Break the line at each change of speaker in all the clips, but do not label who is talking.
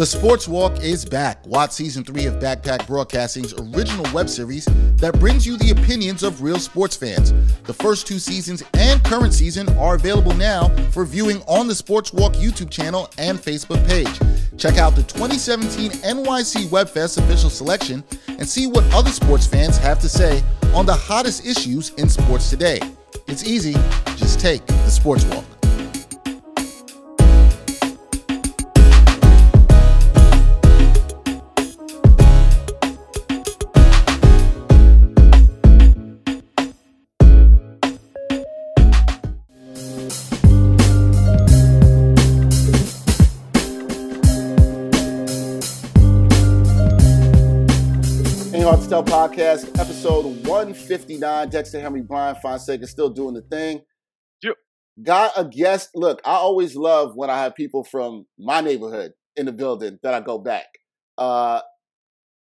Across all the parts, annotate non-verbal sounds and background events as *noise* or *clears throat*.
The Sports Walk is back. Watch season three of Backpack Broadcasting's original web series that brings you the opinions of real sports fans. The first two seasons and current season are available now for viewing on the Sports Walk YouTube channel and Facebook page. Check out the 2017 NYC WebFest official selection and see what other sports fans have to say on the hottest issues in sports today. It's easy, just take the Sports Walk. Ain't Hard to Tell podcast, episode 159. Dexter Henry Brian Fonseca still doing the thing.
Yep.
Got a guest. Look, I always love when I have people from my neighborhood in the building that I go back. Uh,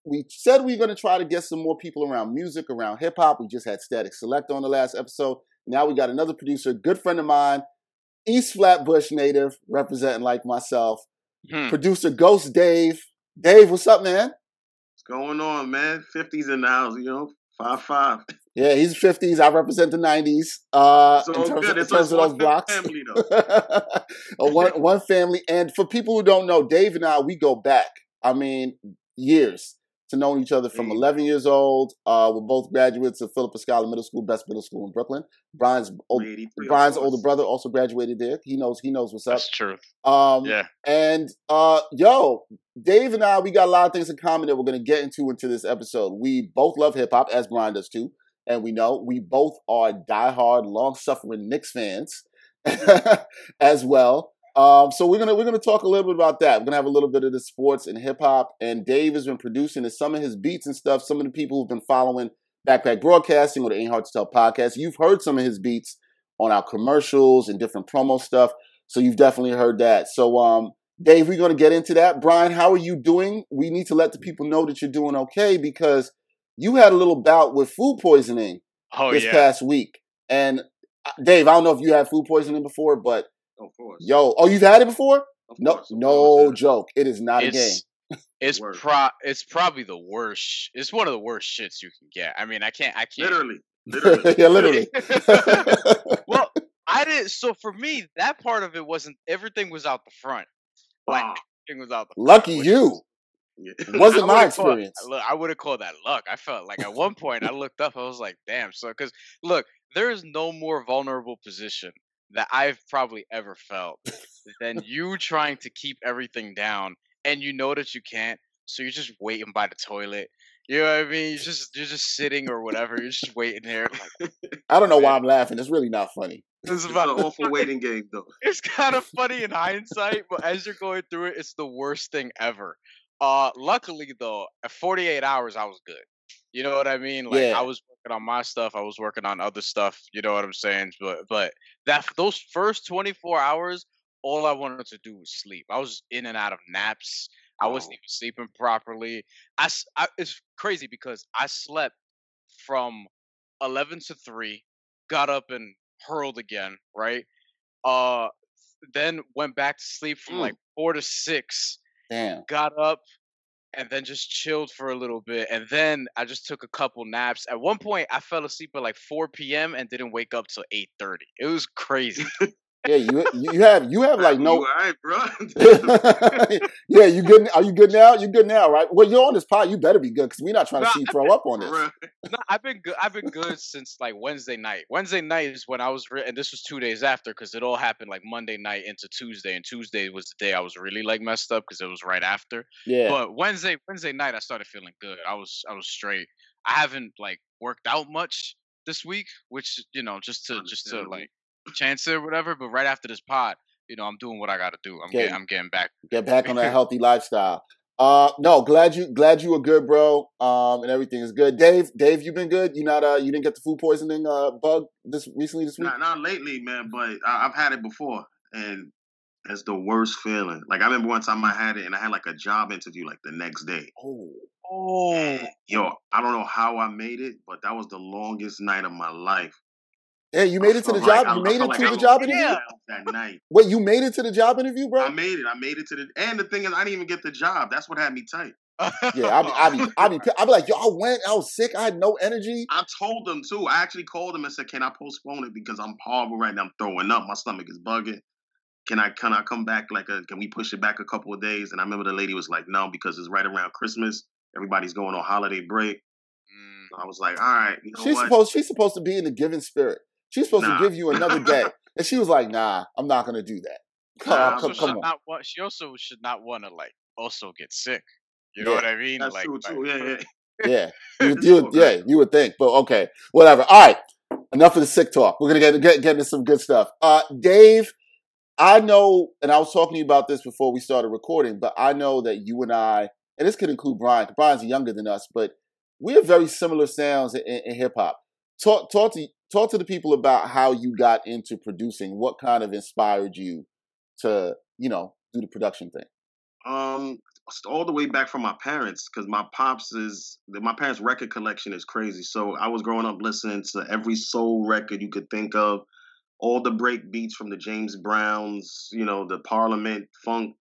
we said we are going to try to get some more people around music, around hip hop. We just had Statik Selektah on the last episode. Now we got another producer, good friend of mine, East Flatbush native, representing like myself,
Hmm.
producer Ghost Dave. Dave, what's up, man?
Going on, man? 50s in the house, you know? 5 5.
Yeah, he's 50s. I represent the 90s. Uh,
So
in terms,
good.
of, in
It's
terms
a
of those
one
blocks.
family, though. *laughs*
One, one family. And for people who don't know, Dave and I, we go back. I mean, years to knowing each other from
Mm.
11 years old. Uh, we're both graduates of Philippa Schuyler Middle School, best middle school in Brooklyn. Brian's old, Brian's older brother also graduated there. He knows he knows what's up.
That's true.
Um,
Yeah.
and uh, yo, Dave and I, we got a lot of things in common that we're going to get into into this episode. We both love hip hop, as Brian does too, and we know we both are diehard, long-suffering Knicks fans *laughs* as well. Um, so we're gonna we're gonna talk a little bit about that. We're gonna have a little bit of the sports and hip hop. And Dave has been producing and some of his beats and stuff. Some of the people who've been following Backpack Broadcasting or the Ain't Hard to Tell podcast, you've heard some of his beats on our commercials and different promo stuff. So you've definitely heard that. So um, Dave, we're gonna get into that. Brian, how are you doing? We need to let the people know that you're doing okay because you had a little bout with food poisoning
Oh
this
yeah.
past week. And uh, Dave, I don't know if you had food poisoning before, but
Of course.
yo, oh, you've had it before?
Of
No,
course,
no
course,
joke. It is not a game.
it's it's pro it's probably the worst. It's one of the worst shits you can get. I mean, I can't I can't
Literally. Literally. *laughs*
yeah, literally. *laughs*
well, *laughs* I didn't. So for me, that part of it wasn't. Everything was out the front. Like
Wow.
everything was out the.
Lucky
which
you.
Yeah.
Wasn't my
would've called-
experience.
look, I would have called that luck. I felt like at one point I looked up, I was like, "Damn!" So, because look, there is no more vulnerable position that I've probably ever felt than you trying to keep everything down, and you know that you can't, so you're just waiting by the toilet. You know what I mean? You're just you're just sitting or whatever. You're just waiting there. Like, *laughs*
I don't know why I'm laughing. It's really not funny.
it's
It's an
about
awful *laughs* waiting game, though.
it's kind of funny in hindsight, but as you're going through it, it's the worst thing ever. Uh, luckily though, at 48 hours, I was good. You know what I mean? Like
Yeah.
I was working on my stuff, I was working on other stuff. You know what I'm saying? But but that those first 24 hours, all I wanted to do was sleep. I was in and out of naps. I wasn't even sleeping properly. I it's crazy because I slept from 11 to 3, got up and hurled again, right? Uh then went back to sleep from
Mm.
like 4 to 6,
Damn.
got up and then just chilled for a little bit and then I just took a couple naps. At one point I fell asleep at like 4 p.m. and didn't wake up till 8:30. It was crazy.
Yeah, you you have you have like
You
no.
all right, bro? *laughs* *laughs*
yeah, you good? Are you good now? You good now, right? Well, you're on this pod. You better be good because we're not trying to see you throw up on this.
Bruh. *laughs*
no, I've been good. I've been good since like Wednesday night. Wednesday night is when I was, re- and this was two days after because it all happened like Monday night into Tuesday, and Tuesday was the day I was really like messed up because it was right after.
Yeah,
But Wednesday, Wednesday night, I started feeling good. I was, I was straight. I haven't like worked out much this week, which you know, just to, just to like chance or whatever. But right after this pod, you know, I'm doing what I got to do. I'm
Yeah.
getting, I'm getting back.
Get back on that *laughs* healthy lifestyle. Uh, no, glad you glad you were good, bro. Um, and everything is good. Dave, Dave, you've been good? You not uh, you didn't get the food poisoning uh bug this recently this week?
Not, not lately, man, but I, I've had it before, and it's the worst feeling. Like I remember one time I had it, and I had like a job interview like the next day.
Oh,
Oh,
Yo, I don't know how I made it, but that was the longest night of my life.
Yeah, you made it to the
I like
job. You made it
felt like
to
I
the job
getting
interview.
out that night.
Wait, you made it to the job interview, bro?
I made it. I made it to the, and the thing is, I didn't even get the job. That's what had me tight.
yeah, I be, I be, I be, *laughs* I be like, yo, I went, I was sick, I had no energy.
I told them too. I actually called them and said, "Can I postpone it because I'm horrible right now? I'm throwing up. My stomach is bugging. Can I can I come back like a can we push it back a couple of days?" And I remember the lady was like, "No, because it's right around Christmas. Everybody's going on holiday break."
Mm.
I was like, "All right, you know
She's
what?"
supposed, she's supposed to be in the giving spirit. She's supposed
Nah.
to give you another day, *laughs* and she was like, nah, I'm not gonna do that. Come,
Nah,
on, come, come on.
not want. She also should not want to like also get sick. You know
Yeah.
what I mean?
That's
like,
true
like-
Yeah, yeah.
Yeah, *laughs* you, would- you would, yeah, you would think, but okay, whatever. All right, enough of the sick talk. We're gonna get get, get into some good stuff. Uh, Dave, I know, and I was talking to you about this before we started recording, but I know that you and I, and this could include Brian. Brian's younger than us, but we have very similar sounds in, in, hip hop. Talk talk to talk to the people about how you got into producing. What kind of inspired you to, you know, do the production thing?
Um, all the way back from my parents because my pops is my parents' record collection is crazy. So I was growing up listening to every soul record you could think of, all the break beats from the James Browns, you know, the Parliament funk.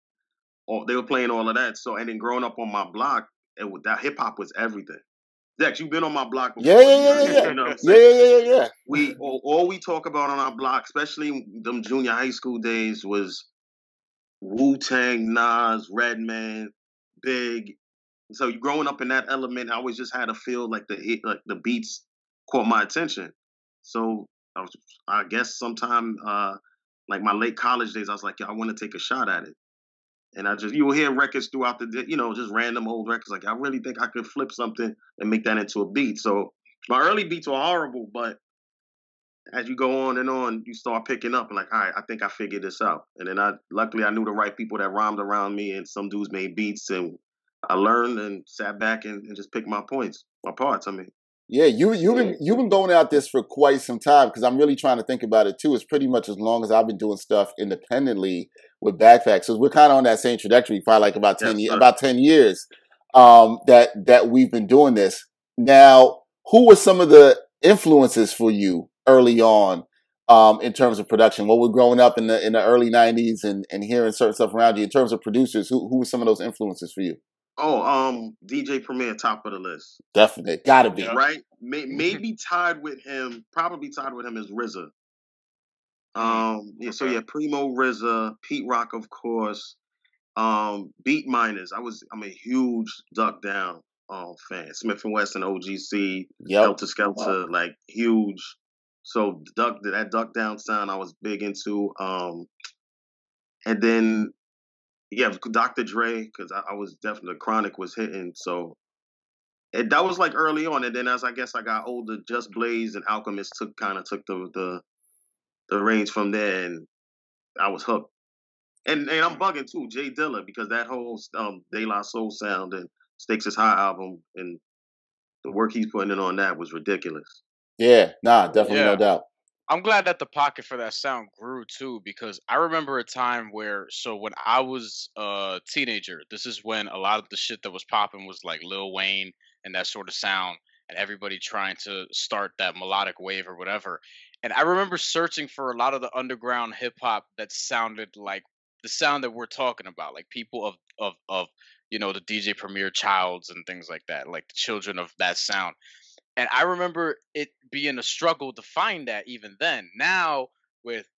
All, they were playing all of that. So and then growing up on my block, it that hip hop was everything. Dex, you've been on my block before.
Yeah, yeah, yeah, yeah,
you know what I'm
Yeah,
saying?
yeah, yeah, yeah, yeah.
we all, all we talk about on our block, especially them junior high school days, was Wu Tang, Nas, Redman, Big. So you growing up in that element, I always just had to feel like the like the beats caught my attention. So I was, I guess, sometime uh, like my late college days, I was like, I want to take a shot at it. And I just you will hear records throughout the day, you know, just random old records. Like I really think I could flip something and make that into a beat. So my early beats were horrible, but as you go on and on, you start picking up and like, all right, I think I figured this out. And then I luckily I knew the right people that rhymed around me and some dudes made beats and I learned and sat back and, and just picked my points, my parts. I mean,
Yeah, you you've been you've been going out this for quite some time because I'm really trying to think about it too. It's pretty much as long as I've been doing stuff independently with Backpacks. So we're kind of on that same trajectory, probably like about ten
Yes,
years, about ten years um, that that we've been doing this. Now, who were some of the influences for you early on um, in terms of production? What we're growing up in the in the early '90s and and hearing certain stuff around you in terms of producers. Who who were some of those influences for you?
Oh, um, DJ Premier, top of the list,
Definitely, gotta be.
Right? May, maybe tied with him, probably tied with him is RZA. Um, yeah, so yeah, Primo RZA, Pete Rock, of course. Um, Beatminerz. I was, I'm a huge Duck Down um fan. Smif-N-Wessun, OGC,
Yep.
Heltah Skeltah, like huge. So Duck, that Duck Down sound, I was big into. Um, and then yeah, Dr. Dre, because I, I was definitely Chronic was hitting. So and that was like early on, and then as I guess I got older, Just Blaze and Alchemist took kind of took the the the reins from there, and I was hooked. And and I'm bugging too, J Dilla, because that whole um De La Soul sound and Stakes is High album and the work he's putting in on that was ridiculous.
Yeah, nah, definitely no doubt.
I'm glad that the pocket for that sound grew too, because I remember a time where, so when I was a teenager, this is when a lot of the shit that was popping was like Lil Wayne and that sort of sound, and everybody trying to start that melodic wave or whatever. And I remember searching for a lot of the underground hip hop that sounded like the sound that we're talking about, like people of of of you know the DJ Premier Childs and things like that, like the children of that sound and I remember it being a struggle to find that even then. Now with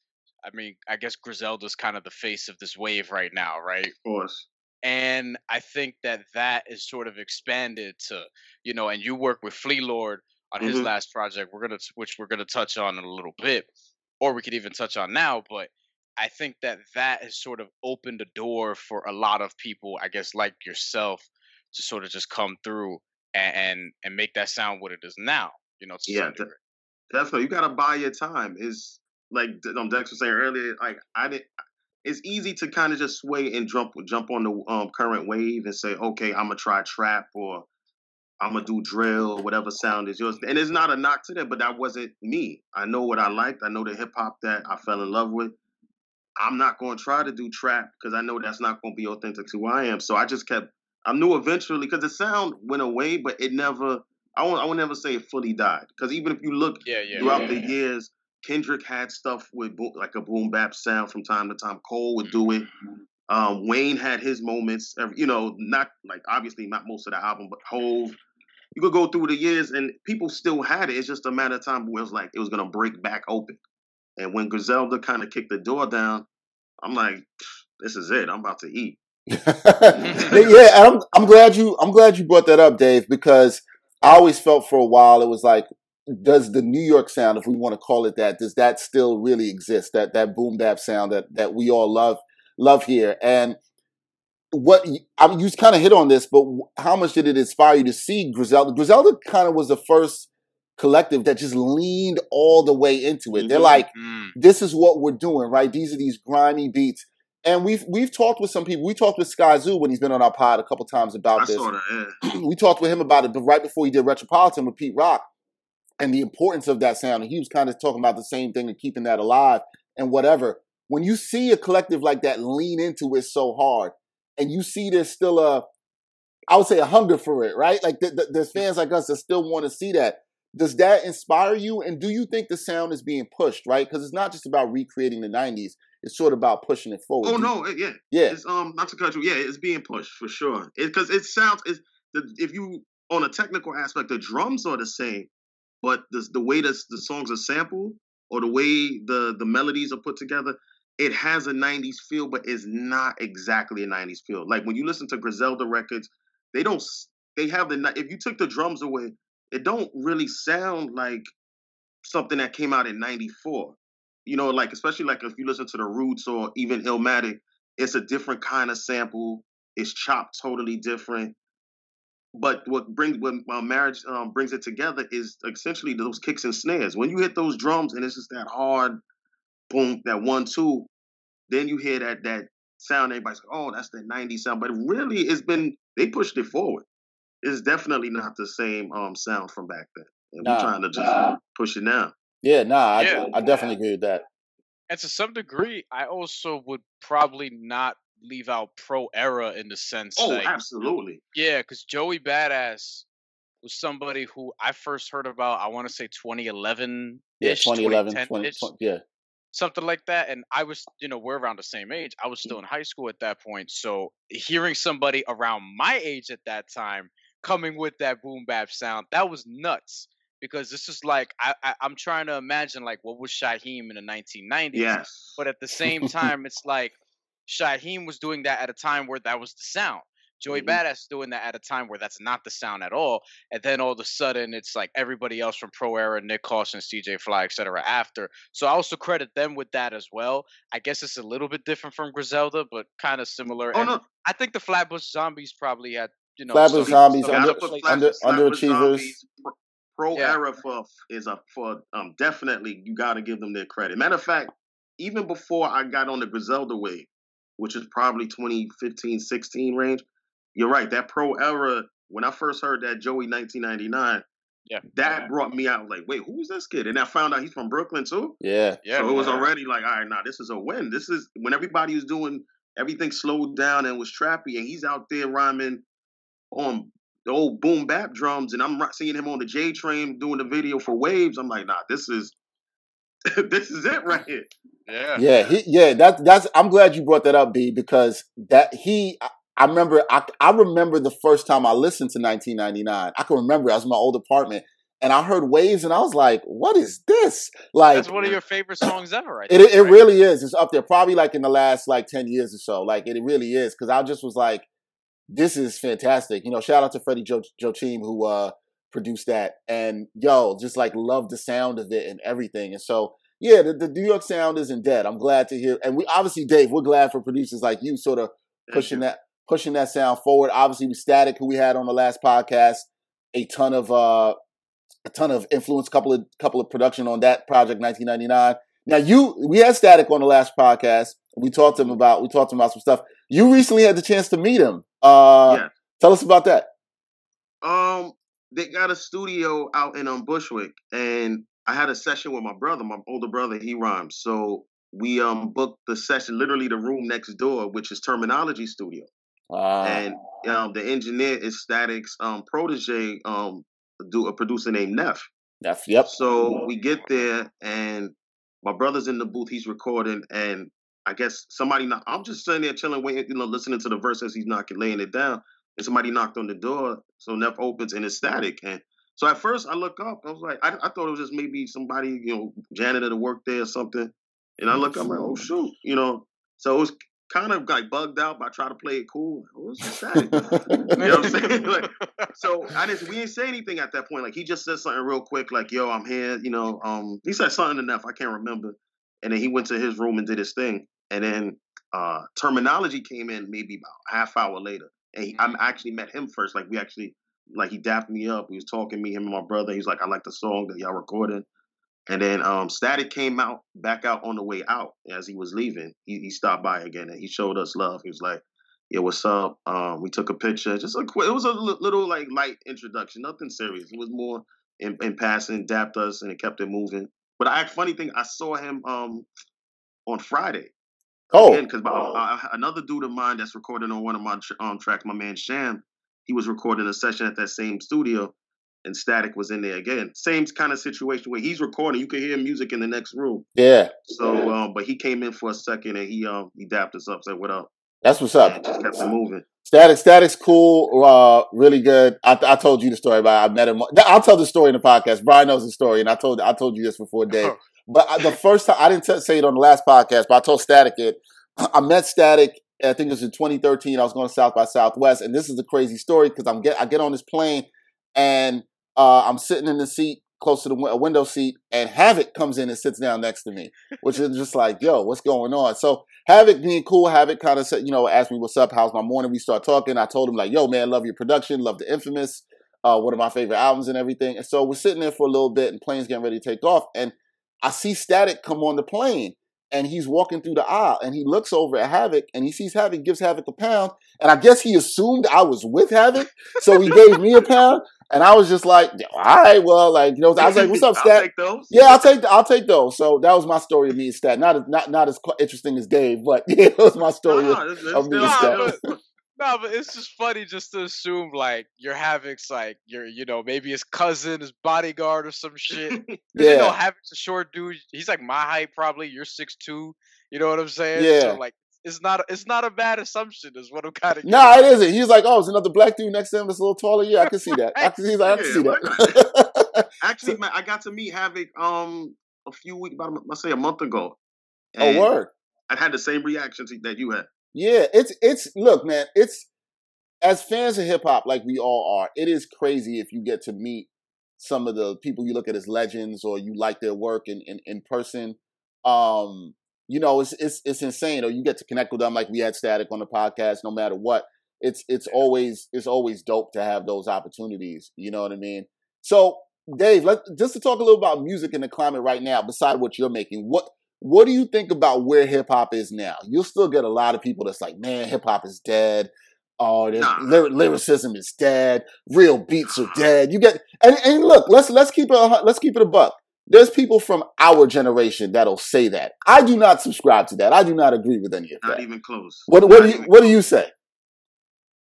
I mean, I guess Griselda's kind of the face of this wave right now, right?
Of course.
And I think that that is sort of expanded to, you know, and you work with Flee Lord on his
Mhm.
last project. We're gonna, which we're gonna touch on in a little bit, or we could even touch on now. But I think that that has sort of opened a door for a lot of people, I guess, like yourself, to sort of just come through and and, and make that sound what it is now. You know,
Yeah,
some
de-
degree.
Definitely, you gotta buy your time. Is like um, Dex was saying earlier, like I didn't. It's easy to kind of just sway and jump jump on the um, current wave and say, okay, I'm gonna try trap or I'm gonna do drill or whatever sound is yours. And it's not a knock to that, but that wasn't me. I know what I liked. I know the hip hop that I fell in love with. I'm not gonna try to do trap because I know that's not gonna be authentic to who I am. So I just kept. I knew eventually because the sound went away, but it never. I won't. I would never say it fully died because even if you look
Yeah, yeah.
throughout
yeah,
the years, Kendrick had stuff with bo- like a boom bap sound from time to time. Cole would do it. Um, Wayne had his moments. every- You know, not like obviously not most of the album, but Hove. You could go through the years and people still had it. It's just a matter of time where it was like it was gonna break back open. And when Griselda kind of kicked the door down, I'm like, this is it. I'm about to eat.
Yeah, and I'm I'm glad you I'm glad you brought that up, Dave, because I always felt for a while it was like, does the New York sound, if we want to call it that, does that still really exist? That that boom bap sound that that we all love love here, and what I mean, you kind of hit on this, but how much did it inspire you to see Griselda? Griselda kind of was the first collective that just leaned all the way into it. They're
Mhm.
like,
Mm.
this is what we're doing, right? These are these grimy beats. And we've we've talked with some people. We talked with Skyzoo when he's been on our pod a couple times about
I
this.
that. Yeah. *clears throat*
we talked with him about it, right before he did Retropolitan with Pete Rock and the importance of that sound. And he was kind of talking about the same thing and keeping that alive and whatever. When you see a collective like that lean into it so hard, and you see there's still a, I would say a hunger for it, right? Like th- th- there's fans like us that still want to see that. Does that inspire you? And do you think the sound is being pushed, right? Because it's not just about recreating the '90s; it's sort of about pushing it forward.
Oh
Do-
no, it- yeah.
yeah,
It's um not to cut you. Yeah, it's being pushed for sure. Because it, sounds is the if you on a technical aspect, the drums are the same, but the the way the the songs are sampled or the way the the melodies are put together, it has a '90s feel, but it's not exactly a '90s feel. Like when you listen to Griselda records, they don't they have the if you took the drums away, it don't really sound like something that came out in '94. You know, like especially like if you listen to the Roots or even Illmatic it's a different kind of sample. It's chopped totally different. But what brings when marriage um, brings it together is essentially those kicks and snares. When you hit those drums and it's just that hard boom, that one two, then you hear that that sound. Everybody's like, "Oh, that's the '90s sound," but really, it's been they pushed it forward. It's definitely not the same um sound from back then, and
Nah.
we're trying to just push it now.
Yeah, nah,
Yeah.
I, I definitely agree with that.
And to some degree, I also would probably not leave out pro era in the sense
Oh,
like
absolutely.
yeah, because Joey Badass was somebody who I first heard about. I want to say 2011
Yeah,
ish,
2011,
2010
20, yeah.
something like that. And I was, you know, we're around the same age. I was mm. still in high school at that point, so hearing somebody around my age at that time coming with that boom bap sound, that was nuts. Because this is like I, I I'm trying to imagine like what was Shaheem in the 1990s.
Yes.
But at the same *laughs* time, it's like Shaheem was doing that at a time where that was the sound. Joey
Mhm.
Badass doing that at a time where that's not the sound at all. And then all of a sudden, it's like everybody else from Pro Era, Nyck Caution, CJ Fly, etc. After. So I also credit them with that as well. I guess it's a little bit different from Griselda, but kind of similar.
oh
and
no,
I think the Flatbush Zombies probably had, you know,
Flatbush Zombies under-
gotta put
like-
Flash-
under-
Flatbush
underachievers.
Zombies, Pro, pro
Yeah.
era for is a for um definitely you got to give them their credit. Matter of fact, even before I got on the Griselda wave, which is probably 2015, 16 range, you're right. That pro era when I first heard that Joey 1999,
Yeah.
that brought me out like, wait, who's this kid? And I found out he's from Brooklyn too.
Yeah.
yeah,
so it was
man.
already like, all right, now this is a win. This is when everybody was doing everything slowed down and was trappy, and he's out there rhyming on the old boom bap drums, and I'm ri- seeing him on the J train doing the video for Waves. I'm like, nah, this is *laughs* this is it right here.
yeah.
Yeah, he, yeah, that that's. I'm glad you brought that up, B, because that he. I, I remember. I, I remember the first time I listened to 1999. I can remember. I was in my old apartment, and I heard waves, and I was like, "What is this?" Like,
That's one of your favorite songs ever, I
it,
think,
it
right?
really is. It's up there, probably like in the last like 10 years or so. Like, it really is, because I just was like, "This is fantastic." You know, shout out to Freddie jo- Joachim who uh produced that, and yo, just like love the sound of it and everything, and so. Yeah, the, the New York sound isn't dead. I'm glad to hear, and we obviously, Dave, we're glad for producers like you, sort of pushing that pushing that sound forward. Obviously, we Statik, who we had on the last podcast, a ton of uh, a ton of influence, couple of couple of production on that project, 1999. Now you, we had Statik on the last podcast. We talked to him about we talked to him about some stuff. You recently had the chance to meet him. Uh,
Yeah.
Tell us about that.
Um, they got a studio out in um Bushwick, and I had a session with my brother, my older brother. He rhymes, so we um booked the session, literally the room next door, which is Termanology Studio,
Uh,
and um the engineer is Statik's um protege, um do a producer named Neff.
that's yep.
So we get there, and my brother's in the booth. He's recording, and I guess somebody. Not, I'm just sitting there chilling, waiting, you know, listening to the verse as he's knocking, laying it down. And somebody knocked on the door. So Neff opens, and it's Statik. And so at first, I look up. I was like, I, I thought it was just maybe somebody, you know, janitor to work there or something. And I look up, I'm like, oh shoot, you know. So it was kind of like bugged out, but I try to play it cool. It was Statik. *laughs* You know what I'm saying? Like, so I didn't. We didn't say anything at that point. Like he just said something real quick, like "Yo, I'm here." You know, um, he said something enough. I can't remember. And then he went to his room and did his thing. And then uh, Termanology came in maybe about a half hour later, and he, I actually met him first. Like we actually, like he dapped me up. He was talking, to me, him, and my brother. He's like, "I like the song that y'all recording." And then um, Statik came out back out on the way out as he was leaving. He, he stopped by again and he showed us love. He was like, "Yeah, what's up?" Um, we took a picture. Just a quick. It was a little like light introduction, nothing serious. It was more in, in passing, dapped us, and it kept it moving. But I funny thing, I saw him um on Friday
oh,
because uh, another dude of mine that's recording on one of my um, tracks, my man Sham, he was recording a session at that same studio, and Statik was in there again. Same kind of situation where he's recording, you can hear music in the next room.
yeah.
So, um, but he came in for a second and he um he dapped us up, said what up,
That's what's up.
and just kept it moving.
Statik, Statik's cool, uh, really good. I, I told you the story about I met him. I'll tell the story in the podcast. Brian knows the story, and I told I told you this before, Dave. *laughs* But I, the first time I didn't t- say it on the last podcast, but I told Statik it. *clears throat* I met Statik. I think it was in 2013. I was going to South by Southwest, and this is a crazy story because I'm get I get on this plane, and uh, I'm sitting in the seat close to the win- window seat, and Havoc comes in and sits down next to me, which is just like, yo, what's going on? So Havoc being cool, Havoc kind of said, you know, asked me what's up, how's my morning. We start talking. I told him like, yo, man, love your production, love the Infamous, uh, one of my favorite albums and everything. And so we're sitting there for a little bit, and plane's getting ready to take off, and I see Statik come on the plane. And he's walking through the aisle and he looks over at Havoc and he sees Havoc, gives Havoc a pound. And I guess he assumed I was with Havoc. So he gave me a pound. And I was just like, all right, well, like, you know, I was like, what's up, *laughs*
I'll take those.
Yeah, I'll take I'll take those. So that was my story of me and Stat. Not as not not as interesting as Dave, but *laughs* yeah, it was my story.
No,
of-
no,
of me and Stat.
No, but it's just funny just to assume like your Havoc's like your, you know, maybe his cousin, his bodyguard, or some shit. *laughs* 'Cause You know,
Yeah,
Havoc's a short dude. He's like my height, probably. You're six two. You know what I'm saying?
Yeah.
So like, it's not it's not a bad assumption. Is what I'm kind of.
nah, it isn't. He's like, oh, it's another black dude next to him that's a little taller. Yeah, I can see that. I *laughs* can see that. I can
Yeah,
see that. *laughs*
Actually, man, I got to meet Havoc um a few weeks, about a- let's say a month ago.
oh, word.
I had the same reaction that you had.
Yeah, it's it's look, man, it's as fans of hip hop like we all are, it is crazy if you get to meet some of the people you look at as legends or you like their work in in, in person. Um, you know, it's it's it's insane. Or you get to connect with them like we had Statik on the podcast, no matter what. It's it's always it's always dope to have those opportunities. You know what I mean? So, Dave, let just to talk a little about music in the climate right now, beside what you're making, what what do you think about where hip hop is now? You'll still get a lot of people that's like, man, hip hop is dead. Oh,
Nah.
lyri- lyricism is dead. Real beats are dead. You get and, and look, let's let's keep it a let's keep it a buck. There's people from our generation that'll say that. I do not subscribe to that. I do not agree with any of
Not
that.
Not even close.
What what
Not
do you what do you say?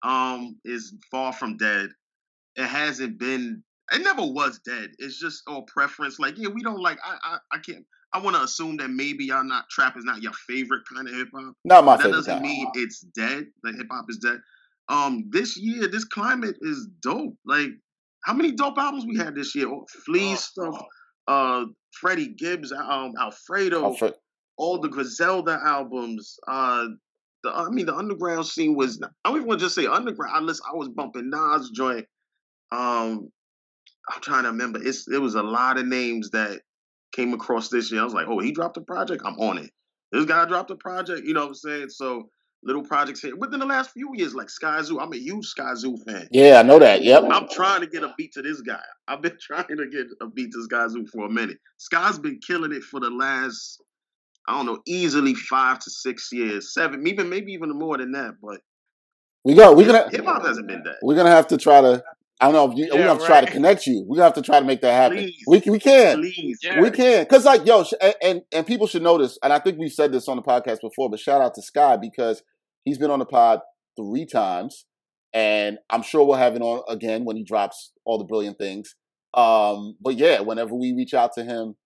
um is far from dead. It hasn't been. It never was dead. It's just all preference. Like, yeah, we don't like. I I, I can't. I want to assume that maybe y'all not trap is not your favorite kind of hip hop.
Not my
That
favorite
doesn't
kind.
mean it's dead. That hip hop is dead. Um, this year, this climate is dope. Like, how many dope albums we had this year? Oh, Flee stuff. Uh, Freddie Gibbs, um, Alfredo,
Alfred-
all the Griselda albums. Uh, the I mean, the underground scene was. I don't even want to just say underground. I listen. I was bumping Nas joint. Um, I'm trying to remember. It's it was a lot of names that came across this year. I was like, oh, he dropped a project. I'm on it. This guy dropped a project. You know what I'm saying? So little projects here within the last few years, like Skyzoo. I'm a huge Skyzoo fan.
Yeah, I know that. Yep.
I'm trying to get a beat to this guy. I've been *laughs* trying to get a beat to Skyzoo for a minute. Sky's been killing it for the last I don't know, easily five to six years, seven, even maybe even more than that. But
we go. We're gonna
hip hop hasn't been that.
We're gonna have to try to. I don't know if you,
Yeah,
we have to
right.
try to connect you. We have to try to make that happen.
Please.
We we can.
Please.
We can, cause like yo, sh- and, and people should know this, and I think we've said this on the podcast before. But shout out to Sky because he's been on the pod three times, and I'm sure we'll have him on again when he drops all the brilliant things. Um, but yeah, whenever we reach out to him,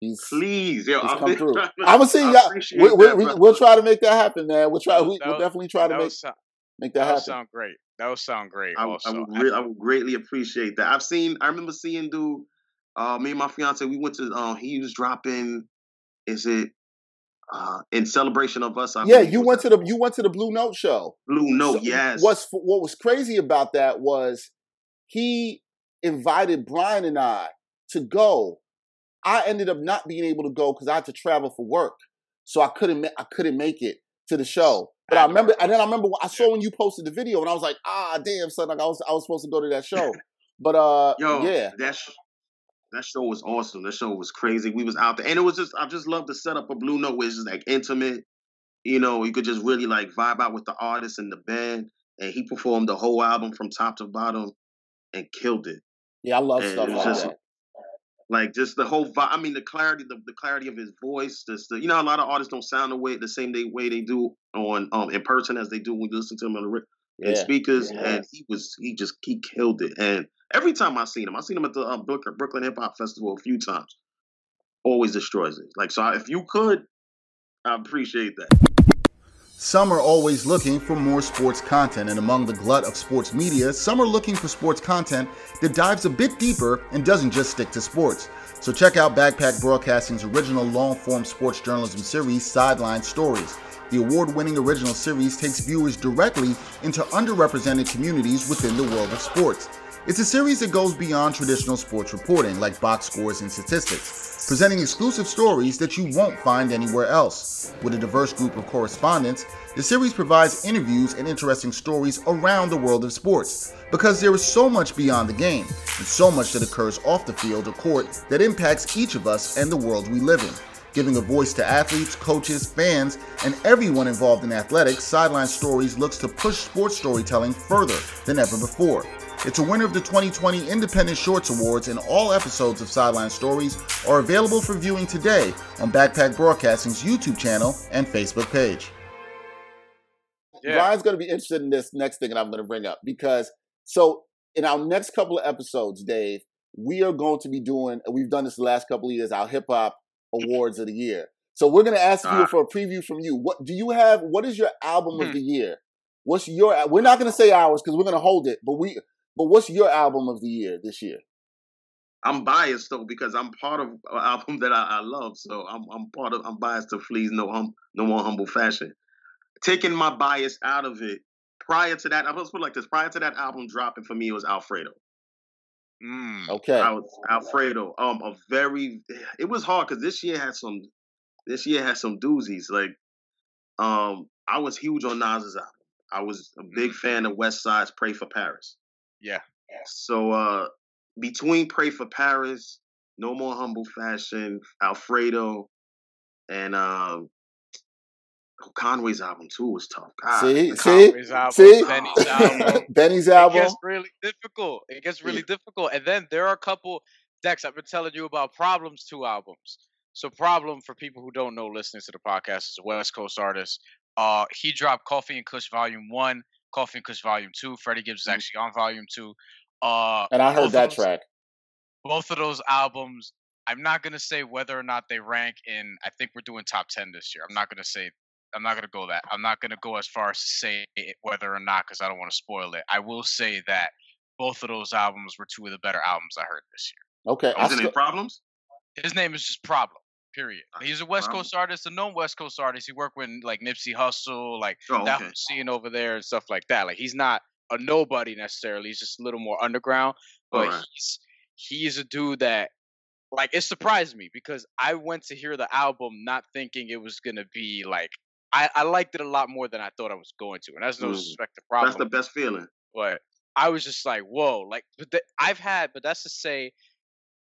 he's
please, yo,
he's
I've
come through.
to-
I'm gonna see y'all. We, we'll try to make that happen, man. We'll try. We, we'll definitely try to make
sound,
make that
happen. that
happen.
sound great. That would sound great.
I, I would re- I would greatly appreciate that. I've seen. I remember seeing dude. Uh, me and my fiance, we went to. Um, he was dropping. Is it? Uh, in celebration of us. I
yeah,
believe
you went to the you went to the Blue Note show.
Blue Note.
So
yes.
What's what was crazy about that was he invited Brian and I to go. I ended up not being able to go because I had to travel for work, so I couldn't I couldn't make it to the show. But I remember, and then I remember I saw when you posted the video, and I was like, ah, damn, son, like I was I was supposed to go to that show. But uh,
Yo,
yeah,
that sh- that show was awesome. That show was crazy. We was out there, and it was just I just love the setup of Blue Note, where it's just like intimate. You know, you could just really like vibe out with the artist and the band, and he performed the whole album from top to bottom and killed it.
yeah, I love
And
stuff like
just
that.
Like just the whole vibe. I mean, the clarity, the, the clarity of his voice. Just the, you know, a lot of artists don't sound the way the same day way they do on um in person as they do when you listen to them on the
Yeah,
speakers.
Yeah.
And he was he just he killed it. And every time I seen him, I seen him at the Brooklyn, Brooklyn Hip Hop Festival a few times. Always destroys it. Like so, I- if you could, I appreciate that.
Some are always looking for more sports content, and among the glut of sports media, some are looking for sports content that dives a bit deeper and doesn't just stick to sports. So check out Backpack Broadcasting's original long form sports journalism series, Sideline Stories. The award winning original series takes viewers directly into underrepresented communities within the world of sports. It's a series that goes beyond traditional sports reporting, like box scores and statistics, presenting exclusive stories that you won't find anywhere else. With a diverse group of correspondents, the series provides interviews and interesting stories around the world of sports, because there is so much beyond the game, and so much that occurs off the field or court that impacts each of us and the world we live in. Giving a voice to athletes, coaches, fans, and everyone involved in athletics, Sideline Stories looks to push sports storytelling further than ever before. It's a winner of the 2020 Independent Shorts Awards, and all episodes of Sideline Stories are available for viewing today on Backpack Broadcasting's YouTube channel and Facebook page.
Yeah.
Brian's going to be interested in this next thing that I'm going to bring up because so in our next couple of episodes, Dave, we are going to be doing. We've done this the last couple of years. Our hip hop awards of the year. So we're going to ask you
Ah.
for a preview from you. What do you have? What is your album of
Hmm.
the year? What's your? We're not going to say ours because we're going to hold it. But we. But what's your album of the year this year?
I'm biased though because I'm part of an album that I, I love, so I'm I'm part of I'm biased to Flee's No Hum No More Humble Fashion. Taking my bias out of it, prior to that, I'm supposed put like this. Prior to that album dropping for me, it was Alfredo.
Mm.
Okay.
I was Alfredo. Um, a very it was hard because this year had some this year had some doozies. Like, um, I was huge on Nas's album. I was a big fan of Westside's Pray for Paris.
Yeah.
So uh between Pray for Paris, No More Humble Fashion, Alfredo, and um Conway's album too was tough. God,
See, see,
album,
see.
Benny's *laughs* album.
Benny's
It gets really difficult. It gets really difficult. And then there are a couple decks I've been telling you about Problems two albums. So Problem, for people who don't know, listening to the podcast, is a West Coast artist. Uh, he dropped Coffee and Kush Volume One, Coffee and Kush Volume Two. Freddie Gibbs is
Mhm.
actually on Volume Two. Uh,
And I heard that
those-
track.
Both of those albums, I'm not gonna say whether or not they rank in. I think we're doing top ten this year. I'm not gonna say. I'm not gonna go that. I'm not gonna go as far as to say it, whether or not because I don't want to spoil it. I will say that both of those albums were two of the better albums I heard this year.
Okay.
Was it
still-
any problems?
His name is just Problem. Period. He's a West
Problem.
Coast artist, a known West Coast artist. He worked with like Nipsey Hussle, like
Oh,
that
okay.
scene over there and stuff like that. Like he's not a nobody necessarily. He's just a little more underground. But
Alright.
he's he's a dude that like it surprised me because I went to hear the album not thinking it was gonna be like I, I liked it a lot more than I thought I was going to. And that's no
Mm.
disrespect to problem.
That's the best feeling.
but I was just like, whoa, like but the, I've had, but that's to say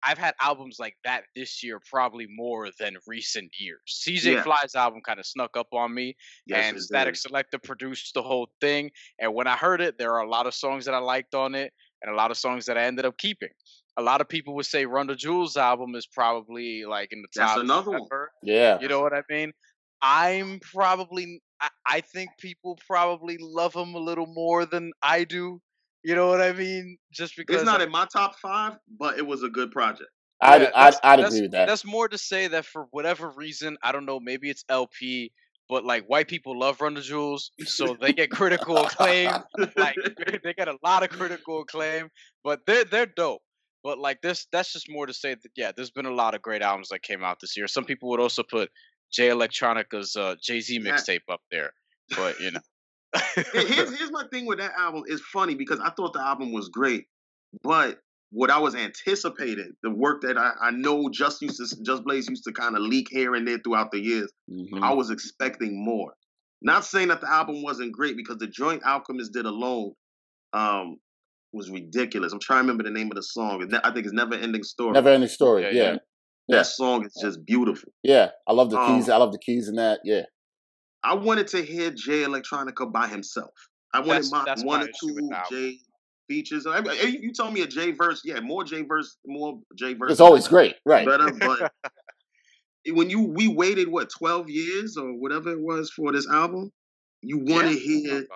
I've had albums like that this year probably more than recent years. CJ
Yeah.
Fly's album kind of snuck up on me,
Yes,
and Statik
did.
Selektah produced the whole thing. And when I heard it, there are a lot of songs that I liked on it, and a lot of songs that I ended up keeping. A lot of people would say Run the Jewels album is probably like in the
That's
top
another one.
ever.
Yeah.
You know what I mean? I'm probably I, I think people probably love him a little more than I do. You know what I mean? Just because
It's not
I-
in my top five, but it was a good project.
I'd,
Yeah,
I'd,
that's-
I'd
that's-
agree with that.
That's more to say that for whatever reason, I don't know, maybe it's El-P, but like white people love Run the Jewels, so they get critical acclaim. *laughs* Like *laughs* they get a lot of critical acclaim, but they're they're dope. But like this, that's just more to say that yeah, there's been a lot of great albums that came out this year. Some people would also put Jay Electronica's uh, Jay Z mixtape up there, but you know.
Here- here's *laughs* here's my thing with that album. It's funny because I thought the album was great, but what I was anticipating, the work that I, I know just used to just Blaze used to kind of leak here and there throughout the years.
Mhm.
I was expecting more. Not saying that the album wasn't great because the joint Alchemist did alone um, was ridiculous. I'm trying to remember the name of the song. I think it's Never Ending Story.
Never ending story.
Yeah,
Yeah.
yeah.
Yeah.
That song is just beautiful.
Yeah. I love the
Um,
keys. I love the keys in that. Yeah.
I wanted to hear Jay Electronica by himself. I wanted
That's-
my
that's
one or two. Jay features. I mean, eh, you you told me a Jay verse, yeah, more Jay verse, more Jay verse.
It's always great. Right.
better, but *laughs* when you we waited what twelve years or whatever it was for this album, you want to
Yeah.
hear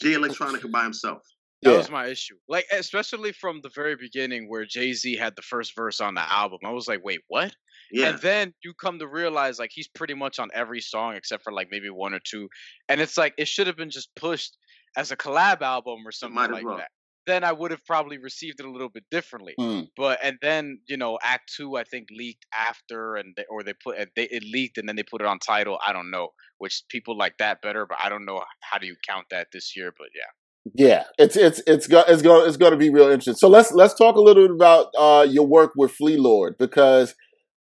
Jay Electronica by himself.
That
Yeah.
was my issue. Like, especially from the very beginning where Jay Z had the first verse on the album. I was like, wait, what?
Yeah,
And then you come to realize like he's pretty much on every song except for like maybe one or two. And it's like it should have been just pushed as a collab album or something like
well.
that. Then I would have probably received it a little bit differently.
Mm.
But and then you know Act Two I think leaked after and they, or they put it- they it leaked and then they put it on Tidal. I don't know which people like that better, but I don't know how do you count that this year. But yeah.
Yeah, it's it's it's go, it's going it's going to be real interesting. So let's let's talk a little bit about uh, your work with Flee Lord because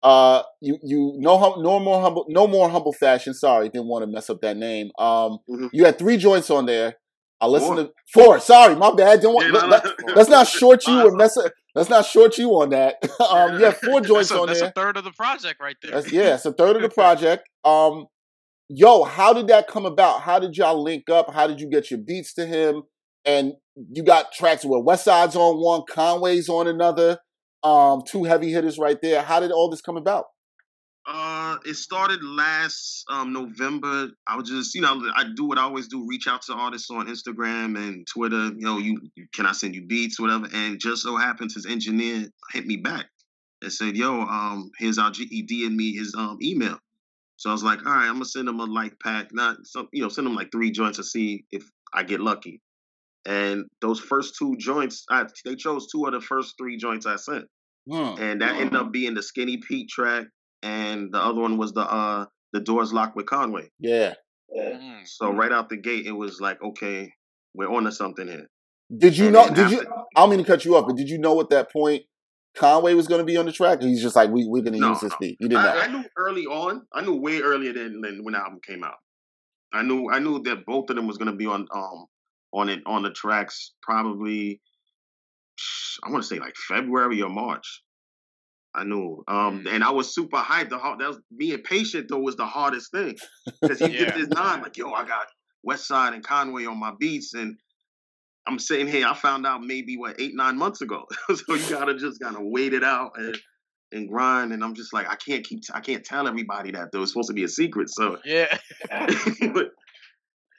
uh, you you no hum, no more humble no more humble fashion. Sorry, didn't want to mess up that name. Um,
Mhm.
you had three joints on there. I listened
Four.
to four. Sorry, my bad. Don't want,
Yeah,
let,
no,
let, not short you or mess up. Let's not short you on that. *laughs* um, you have four joints
a,
on
that's
there.
That's a third of the project right there.
That's, yeah, it's a third of the *laughs* project. Um, yo, how did that come about? How did y'all link up? How did you get your beats to him? And you got tracks where Westside's on one, Conway's on another, um, two heavy hitters right there. How did all this come about?
Uh, it started last um November. I was just, you know, I do what I always do: reach out to artists on Instagram and Twitter. You know, you can I send you beats, whatever. And just so happens, his engineer hit me back and said, "Yo, um, here's our GED and me his um email." So I was like, "All right, I'm gonna send him a like pack, not some, you know, send him like three joints to see if I get lucky." And those first two joints, I, they chose two of the first three joints I sent
Hmm.
and that ended up being the Skinny Pete track, and the other one was the uh the Doors Locked with Conway.
Yeah.
Mm.
So right out the gate, it was like, okay, we're onto something here.
Did you
And
know? Did you? I don't mean to cut you off, but did you know at that point Conway was going to be on the track? He's just like, we we're going to
No,
use this
no.
beat. You didn't know.
I, I knew early on. I knew way earlier than, than when the album came out. I knew I knew that both of them was gonna be on um on it on the tracks probably I want to say like February or March. I knew, um,
Mm.
and I was super hyped. The hard, that was being patient though was the hardest thing because he
Yeah.
did this nine like, yo, I got Westside and Conway on my beats, and I'm sitting here. I found out maybe what eight nine months ago. *laughs* so you gotta just kind of wait it out and and grind. And I'm just like, I can't keep, I can't tell everybody that though. It's supposed to be a secret. So,
Yeah. *laughs*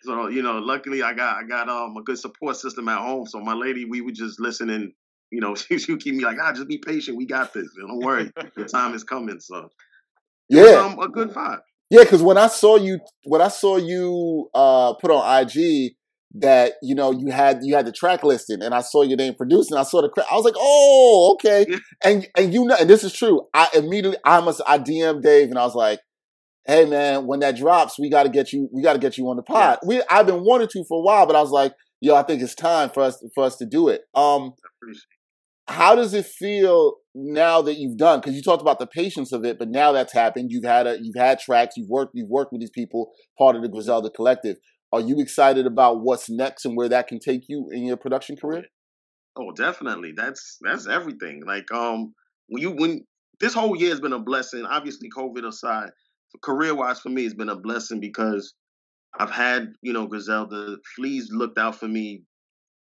so you know, luckily I got I got um a good support system at home. So my lady, we would just listen and you know, *laughs* she, she would keep me like, ah, just be patient. We got this. Don't *laughs* worry, the time is coming. So
Yeah.
um, a good vibe.
Yeah, because when I saw you, when I saw you uh, put on IG that you know you had you had the track listing, and I saw your name produced, and I saw the cra- I was like, oh, okay,
Yeah.
and and you know, and this is true. I immediately I must I DM Dave, and I was like, hey man, when that drops, we got to get you, we got to get you on the pod. We I've been wanting to for a while, but I was like, yo, I think it's time for us for us to do it. Um, how does it feel now that you've done because you talked about the patience of it but now that's happened you've had a you've had tracks you've worked you've worked with these people part of the griselda collective are you excited about what's next and where that can take you in your production career
Oh, definitely. That's that's everything. Like um when you when this whole year has been a blessing. Obviously, COVID aside, career wise for me, it's been a blessing because I've had you know Griselda. Flee's looked out for me.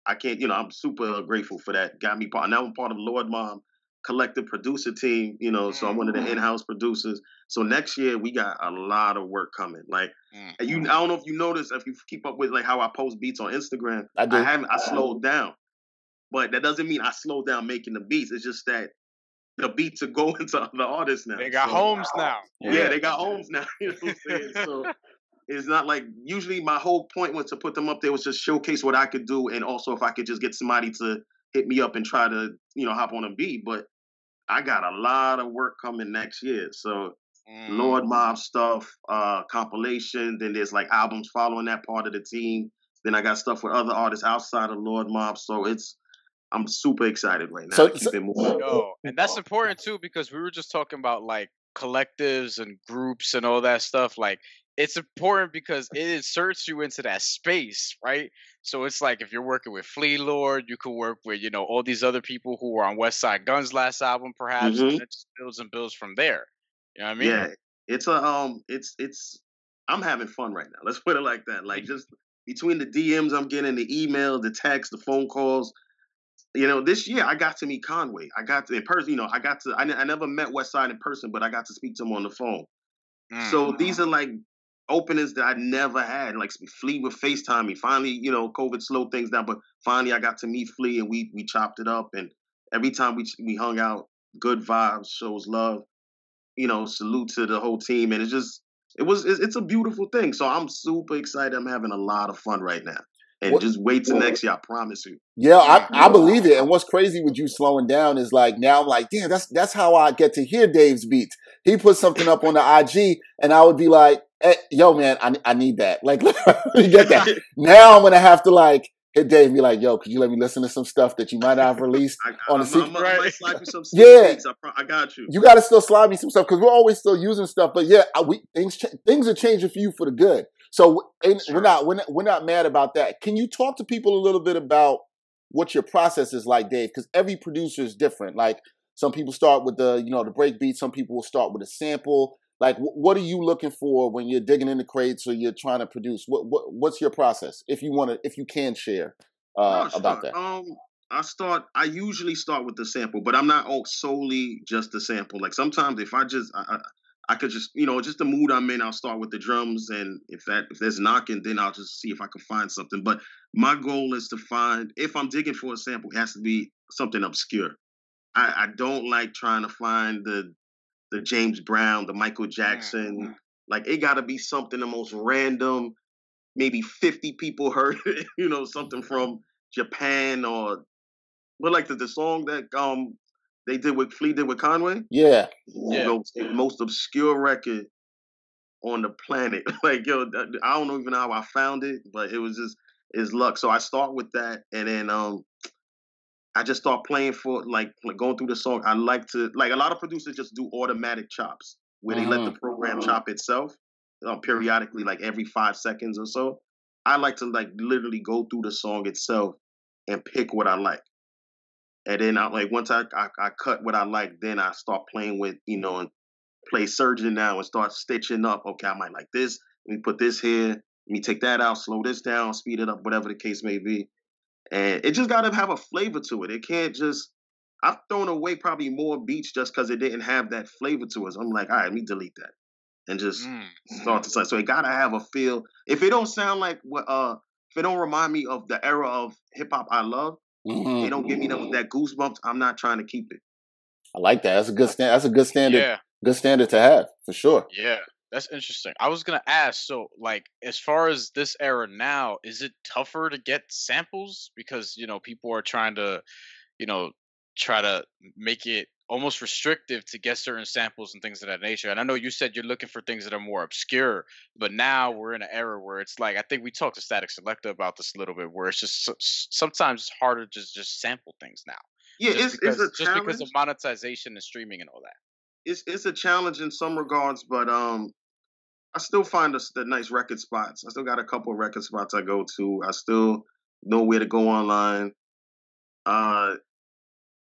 I can't, you know, I'm super grateful for that. Got me part. Now I'm part of Lord Mobb collective producer team, you know, so I'm one of the mm-hmm. in-house producers. So next year we got a lot of work coming. Like and you I don't know if you notice if you keep up with like how I post beats on Instagram. I, do. I haven't I slowed down. But that doesn't mean I slowed down making the beats. It's just that the beats are going to *laughs* other artists now.
They got so, homes now.
Yeah, yeah, they got homes now. *laughs* You know what I'm saying? *laughs* so it's not like usually my whole point was to put them up there was just showcase what I could do and also if I could just get somebody to hit me up and try to, you know, hop on a beat. But I got a lot of work coming next year. So mm. Lord Mobb stuff, uh, compilation. Then there's like albums following that part of the team. Then I got stuff with other artists outside of Lord Mobb. So it's I'm super excited right now. So, keep so, it moving.
Yo, and that's important too because we were just talking about like collectives and groups and all that stuff. Like it's important because it inserts you into that space, right? So it's like if you're working with Flee Lord, you could work with, you know, all these other people who were on Westside Gunn's last album, perhaps, mm-hmm. and it just builds and builds from there. You know what I mean?
Yeah. It's a um it's it's I'm having fun right now. Let's put it like that. Like just between the DMs I'm getting, the email, the text, the phone calls. You know, this year I got to meet Conway. I got to in person, you know, I got to I, I never met Westside in person, but I got to speak to him on the phone. Mm. So these are like openings that I never had. Like Flee with FaceTime me. Finally, you know, COVID slowed things down, but finally I got to meet Flee and we we chopped it up. And every time we we hung out, good vibes, shows love. You know, salute to the whole team, and it's just it was it's a beautiful thing. So I'm super excited. I'm having a lot of fun right now. And what, just wait till next year, I promise you.
Yeah, I, I believe it. And what's crazy with you slowing down is like now I'm like, damn, that's that's how I get to hear Dave's beats. He put something up on the IG, and I would be like, hey, yo, man, I, I need that. Like, *laughs* you get that. *laughs* now I'm gonna have to like hit Dave and be like, yo, could you let me listen to some stuff that you might have released I, on the secret?
Right. *laughs* yeah, I, I, got you.
You got to still slide me some stuff because we're always still using stuff. But yeah, I, we things things are changing for you for the good. So sure. we're not we're not we're not mad about that. Can you talk to people a little bit about what your process is like, Dave? Because every producer is different. Like some people start with the you know the break beat. Some people will start with a sample. Like, what are you looking for when you're digging in the crates or you're trying to produce? What, what what's your process? If you want to, if you can share uh, about that.
Um, I start. I usually start with the sample, but I'm not all solely just the sample. Like sometimes, if I just, I, I, I could just, you know, just the mood I'm in. I'll start with the drums, and if that if there's knocking, then I'll just see if I can find something. But my goal is to find. If I'm digging for a sample, it has to be something obscure. I, I don't like trying to find the the James Brown, the Michael Jackson. Mm-hmm. Like it got to be something the most random. Maybe fifty people *laughs* heard it, you know, something from Japan or, but like the, the song that um they did with Flee did with Conway.
Yeah,
yeah. Most, most obscure record on the planet. *laughs* like yo, I don't even know how I found it, but it was just is luck. So I start with that, and then um I just start playing for like, like going through the song. I like to like a lot of producers just do automatic chops where they let the mm-hmm. program mm-hmm. chop itself uh, periodically, like every five seconds or so. I like to like literally go through the song itself and pick what I like. And then I like once I, I, I cut what I like, then I start playing with you know and play surgeon now and start stitching up. Okay, I might like this. Let me put this here. Let me take that out, slow this down, speed it up, whatever the case may be and it just got to have a flavor to it. It can't just. I've thrown away probably more beats just because it didn't have that flavor to it. So I'm like, all right, let me delete that and just mm. start to say. So it gotta have a feel. If it don't sound like what, uh, if it don't remind me of the era of hip hop I love, mm-hmm. it don't give me that, that goosebumps. I'm not trying to keep it.
I like that. That's a good stand. That's a good standard. Yeah. Good standard to have for sure.
Yeah. That's interesting. I was gonna ask, so like as far as this era now, is it tougher to get samples because you know people are trying to, you know, try to make it almost restrictive to get certain samples and things of that nature. And I know you said you're looking for things that are more obscure, but now we're in an era where it's like I think we talked to Statik Selektah about this a little bit, where it's just sometimes it's harder to just, just sample things now.
Yeah, just
it's, because,
it's
just because of monetization and streaming and all that.
It's it's a challenge in some regards, but um, I still find the, the nice record spots. I still got a couple of record spots I go to. I still know where to go online. Uh,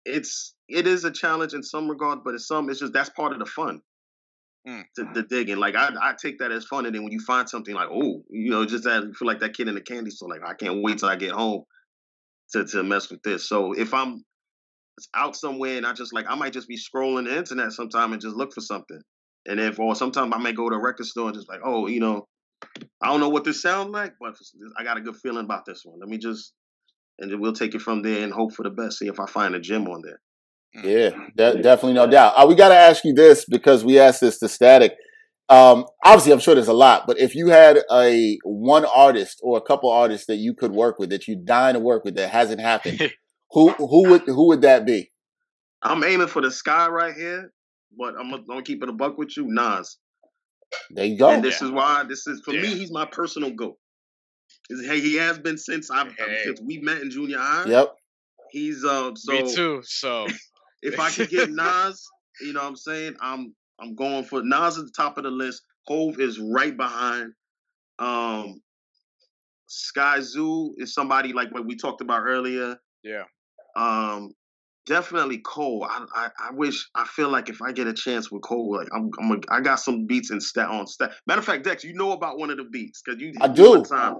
it's it is a challenge in some regard, but in some it's just that's part of the fun.
Mm.
The, the digging, like I, I take that as fun, and then when you find something like, oh, you know, just that you feel like that kid in the candy store, like I can't wait till I get home to to mess with this. So if I'm out somewhere and I just like I might just be scrolling the internet sometime and just look for something, and if or sometimes I may go to a record store and just like, oh, you know, I don't know what this sounds like, but I got a good feeling about this one. Let me just and then we'll take it from there and hope for the best. See if I find a gem on there.
Yeah, de- definitely, no doubt. Uh, we got to ask you this because we asked this to Statik. Um, obviously, I'm sure there's a lot, but if you had a one artist or a couple artists that you could work with that you dying to work with that hasn't happened, *laughs* who who would who would that be?
I'm aiming for the sky right here, but I'm gonna, I'm gonna keep it a buck with you, Nas.
There you go.
And this
Yeah.
is why this is for me. He's my personal goat. Is- Hey, he has been since I've
Hey.
since we met in junior high.
Yep.
He's uh so
Me too. So *laughs*
if I could get *laughs* Nas, you know what I'm saying? I'm I'm going for Nas at the top of the list. Hove is right behind. Um Skyzoo is somebody like what we talked about earlier.
yeah,
Um definitely Cole. I, I I wish I feel like if I get a chance with Cole, like I'm, I'm a, I got some beats in stat on stat. Matter of fact, Dex, you know about one of the beats because you
I do.
one Time,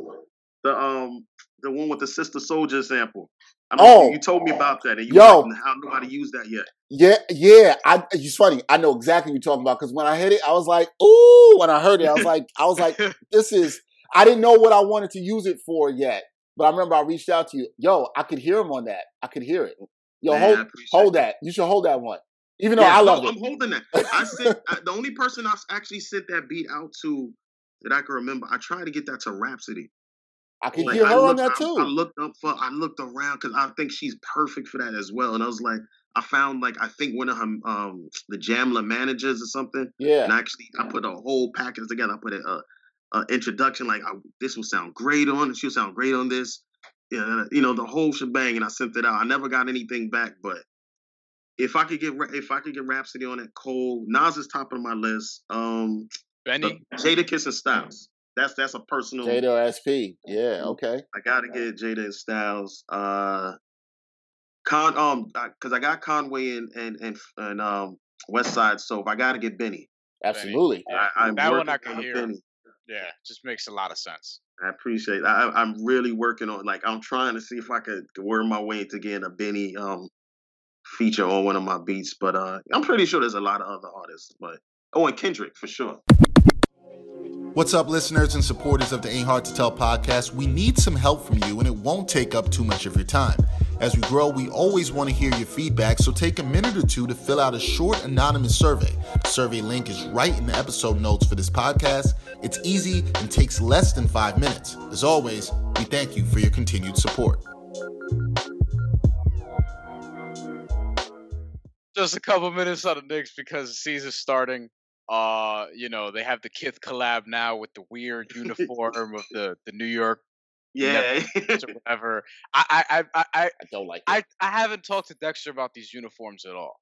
the um the one with the Sister Soldier sample. I don't
Oh.
you told me about that, and you
Yo.
like, how nobody used that yet.
Yeah, yeah. I it's funny. I know exactly what you're talking about because when I hit it, I was like, "Ooh!" When I heard it, I was like, "I was like, *laughs* this is." I didn't know what I wanted to use it for yet, but I remember I reached out to you. Yo, I could hear him on that. I could hear it. Yo,
Man,
hold hold
that.
You should hold that one, even though
Yeah,
I
no,
it,
I'm holding that. *laughs* I sent I, the only person I actually sent that beat out to that I can remember. I tried to get that to Rapsody.
I could
Like,
hear
I
her on
looked,
that
I, I
too.
looked up for, I looked around because I think she's perfect for that as well. And I was like, I found like I think one of her um the Jamla managers or something.
Yeah,
And actually, I put a whole package together. I put a, a, a introduction like I, this will sound great on. She'll sound great on this. Yeah, you know the whole shebang, and I sent it out. I never got anything back, but if I could get Ra- if I could get Rapsody on it, Cole Nas is top of my list. Um,
Benny.
Jadakiss and Styles. That's that's a personal.
Jada SP. Yeah, okay.
I gotta get Jada and Styles. Uh, Con um because I got Conway and and and, and um Westside. So if I gotta get Benny,
Absolutely.
Yeah,
I, I'm
that one I can
on
hear.
Benny.
Yeah, just makes a lot of sense.
I appreciate. I, I- I'm really working on. Like, I'm trying to see if I could work my way into getting a Benny um feature on one of my beats. But uh I'm pretty sure there's a lot of other artists. But oh, and Kendrick for sure.
What's up, listeners and supporters of the Ain't Hard to Tell podcast? We need some help from you, and it won't take up too much of your time. As we grow, we always want to hear your feedback, so take a minute or two to fill out a short anonymous survey. The survey link is right in the episode notes for this podcast. It's easy and takes less than five minutes. As always, we thank you for your continued support.
Just a couple minutes on the Knicks because the season's starting. Uh, you know, they have the Kith collab now with the weird *laughs* uniform of the, the New York
Yeah.
Or *laughs* whatever. I I I I, I
I don't like it.
I, I haven't talked to Dexter about these uniforms at all.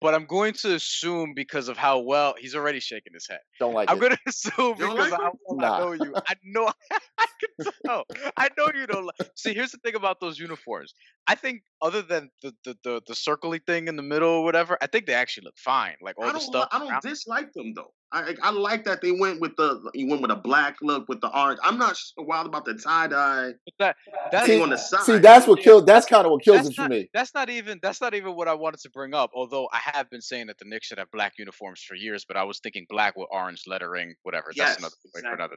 But I'm going to assume because of how well he's already shaking his head.
don't like
I'm
it.
going *laughs* to assume because
like
how well I know you. I know *laughs* I can tell. I know you don't like. See, here's the thing about those uniforms. I think other than the the the, the circly thing in the middle or whatever, I think they actually look fine. Like all
I
the stuff.
I don't
around-
dislike them though. I I like that they went with the you went with a black look with the orange. I'm not so wild about the tie dye
but that that's
thing on the side.
See, that's what kills. That's kind of what kills
that's
it for me.
That's not even that's not even what I wanted to bring up. Although I have been saying that the Knicks should have black uniforms for years, but I was thinking black with orange lettering, whatever.
Yes,
that's another topic for
exactly.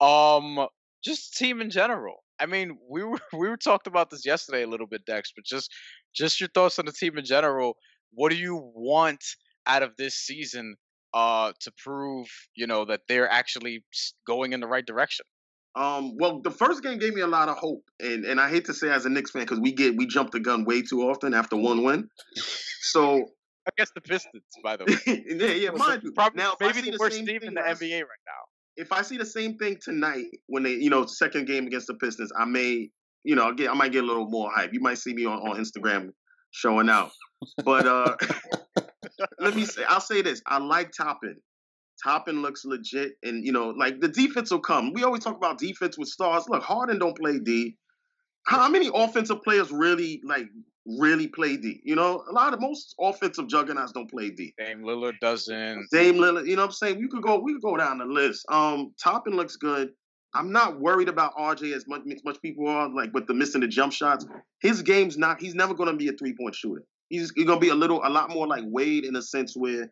another. Um, just team in general. I mean, we were *laughs* we were talked about this yesterday a little bit, Dex, but just just your thoughts on the team in general. What do you want out of this season uh to prove, you know, that they're actually going in the right direction?
Um, well, the first game gave me a lot of hope, and and I hate to say as a Knicks fan because we get we jump the gun way too often after one win. So *laughs*
I guess the Pistons, by the *laughs* way.
yeah, yeah, mind you.
Probably
Now,
maybe the
the
worst team in the NBA right now.
if I see the same thing tonight when they, you know, second game against the Pistons, I may, you know, get I might get a little more hype. You might see me on, on Instagram showing out. But uh *laughs* let me say, I'll say this: I like Toppin. Toppin looks legit, and you know, like the defense will come. We always talk about defense with stars. Look, Harden don't play D. How many offensive players really like really play D. You know, a lot of most offensive juggernauts don't play D.
Dame Lillard doesn't.
Dame Lillard, you know what I'm saying? We could go we could go down the list. Um Toppin looks good. I'm not worried about RJ as much as much people are, like with the missing the jump shots. His game's not he's never gonna be a three point shooter. He's, he's gonna be a little a lot more like Wade in a sense where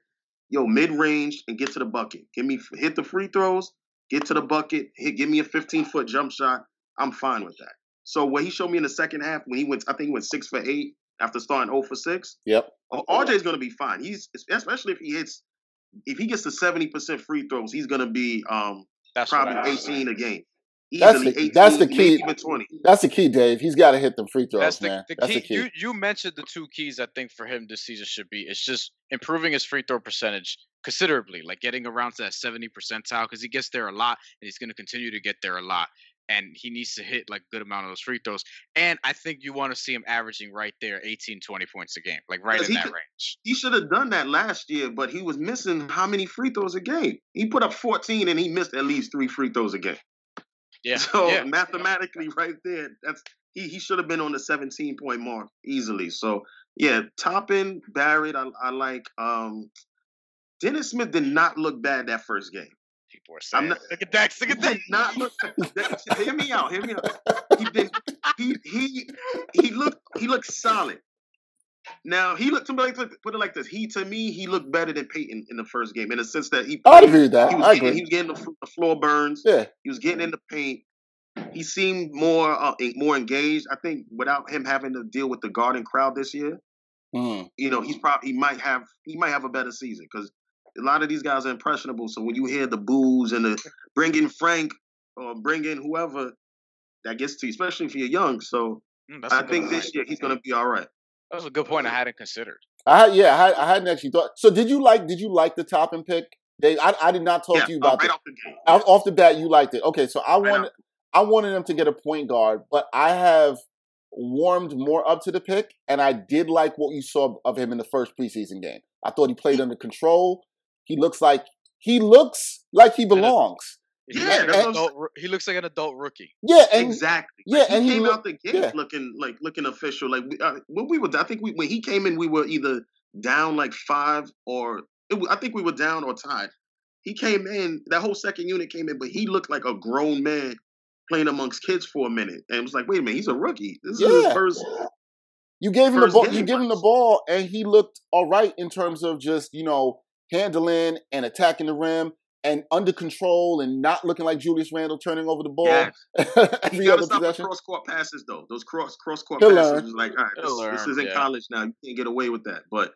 yo, mid range and get to the bucket. Give me hit the free throws, get to the bucket, hit give me a 15 foot jump shot. I'm fine with that. So what he showed me in the second half when he went, I think he went six for eight after starting 0 for six.
Yep.
RJ is going to be fine. He's especially if he hits, if he gets to 70 percent free throws, he's going to be um
That's
probably 18 a game.
That's the-
18,
that's the key.
Even 20.
That's the key, Dave. He's got to hit the free throws,
That's the,
man.
the
That's
key.
the key.
You you mentioned the two keys I think for him this season should be it's just improving his free throw percentage considerably, like getting around to that 70 percentile because he gets there a lot and he's going to continue to get there a lot. And he needs to hit like a good amount of those free throws. And I think you want to see him averaging right there 18, 20 points a game, like right
Because
in that
could-
range.
He should have done that last year, but he was missing how many free throws a game? He put up 14 and he missed at least three free throws a game.
Yeah. *laughs* *laughs*
So
yeah.
mathematically, right there, that's he, he should have been on the 17 point mark easily. So yeah, Toppin, Barrett, I, I like. Um, Dennis Smith did not look bad that first game.
People are saying,
not-
look at Dex, look at
did not look. hear me out. Hear me out. He did. He he he looked. He looked solid. Now he looked. Somebody put put it like this. He to me he looked better than Payton in the first game in the sense that he.
I'd agree with that.
He was,
I
getting,
agree.
he was getting the, the floor burns.
Yeah.
He was getting in the paint. He seemed more uh, more engaged. I think without him having to deal with the Garden crowd this year,
Mm.
you know, he's probably he might have he might have a better season because a lot of these guys are impressionable. So when you hear the boos and the bring in Frank or bring in whoever, that gets to you, especially if you're young. So
Mm, that's a
I
good
think this year he's going to be all right.
That was a good point I hadn't considered.
I yeah, I, I hadn't actually thought. So did you like? Did you like the Toppin pick? Dave, I, I did not talk
yeah,
to you
uh,
about
right
that.
off the.
Off, off the bat, you liked it. Okay, so I
Right
wanted I wanted them to get a point guard, but I have warmed more up to the pick, and I did like what you saw of him in the first preseason game. I thought he played under control. He looks like he looks like he belongs.
He
Yeah,
looks like an adult he looks like an adult rookie.
Yeah, and
exactly.
yeah,
Like, he
and he
came
look-
out the gate
yeah.
looking like looking official. Like we, uh, when we were, I think we when he came in, we were either down like five or it, I think we were down or tied. He came in, that whole second unit came in, but he looked like a grown man playing amongst kids for a minute, and it was like, wait a minute, he's a rookie. This is his first.
You gave him the ball. You give him the ball, and he looked all right in terms of just you know handling and attacking the rim and under control and not looking like Julius Randle turning over the ball
Yes. *laughs*
every
You gotta
other
stop
possession.
cross court passes though. Those cross cross court
He'll
passes
learn.
like, all right,
He'll
this, this is in
yeah.
college now. You can't get away with that. But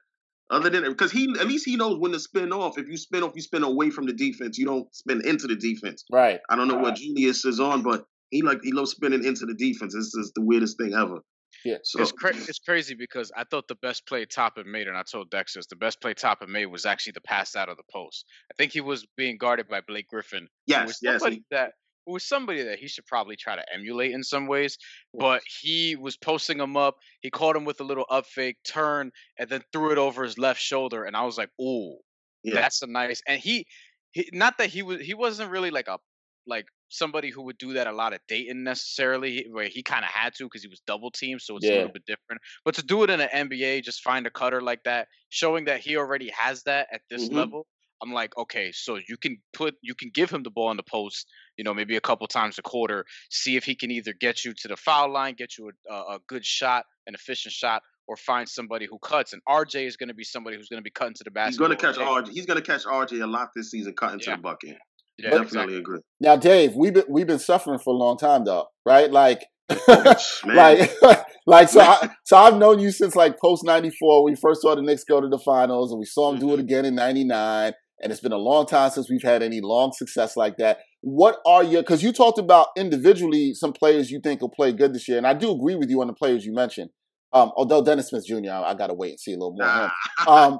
other than because he at least he knows when to spin off. If you spin off, you spin away from the defense. You don't spin into the defense.
Right.
I don't know what Julius is on, but he like he loves spinning into the defense. This is the weirdest thing ever.
Yeah.
So
It's cra- it's crazy because I thought the best play Toppin made, and I told Dexter the best play Toppin made was actually the pass out of the post. I think he was being guarded by Blake Griffin,
yes,
was
yes,
that who was somebody that he should probably try to emulate in some ways. But he was posting him up. He caught him with a little up fake turn, and then threw it over his left shoulder. And I was like, "Ooh,
yeah.
that's a nice." And he, he, not that he was, he wasn't really like a like somebody who would do that a lot at Dayton necessarily, where he kind of had to because he was double teamed, so it's a little bit different. But to do it in an NBA, just find a cutter like that, showing that he already has that at this
Mhm.
level. I'm like, okay, so you can put, you can give him the ball in the post, you know, maybe a couple times a quarter, see if he can either get you to the foul line, get you a, a, good shot, an efficient shot, or find somebody who cuts. And RJ is going to be somebody who's going to be cutting to the basket.
he's gonna catch RJ. He's gonna catch RJ a lot this season, cutting to the bucket.
Yeah,
Definitely agree.
Now, Dave, we've been we've been suffering for a long time, though, right? Like, *laughs* like, *laughs* like so. I, *laughs* so I've known you since like post '94. We first saw the Knicks go to the finals, and we saw them do it again in '99. And it's been a long time since we've had any long success like that. What are your? Because you talked about individually some players you think will play good this year, and I do agree with you on the players you mentioned. Um, although Dennis Smith Jr., I, I got to wait and see a little more.
Nah.
Um,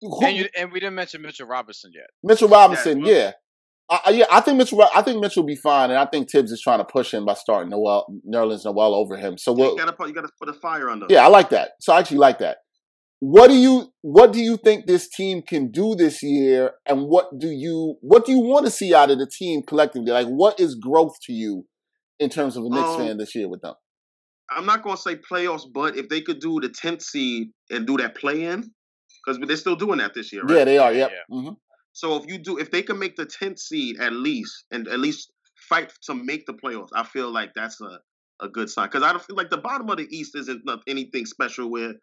who-
And, you, and we didn't mention Mitchell Robinson yet.
Mitchell Robinson,
well-
yeah. I, I- yeah, I think Mitchell. I think Mitchell will be fine, and I think Thibs is trying to push him by starting Noel, Nerlens Noel over him. So we'll,
you gotta put you gotta put a fire under.
yeah, I like that. So I actually like that. What do you What do you think this team can do this year, and what do you What do you want to see out of the team collectively? Like, what is growth to you in terms of a Knicks
Um,
fan this year with them?
I'm not gonna say playoffs, but if they could do the 10th seed and do that play in, because they're still doing that this year, right?
Yeah, they are. Yep. Yeah. Mm-hmm.
So if you do, if they can make the 10th seed at least, and at least fight to make the playoffs, I feel like that's a a good sign. Because I don't feel like the bottom of the East isn't anything special where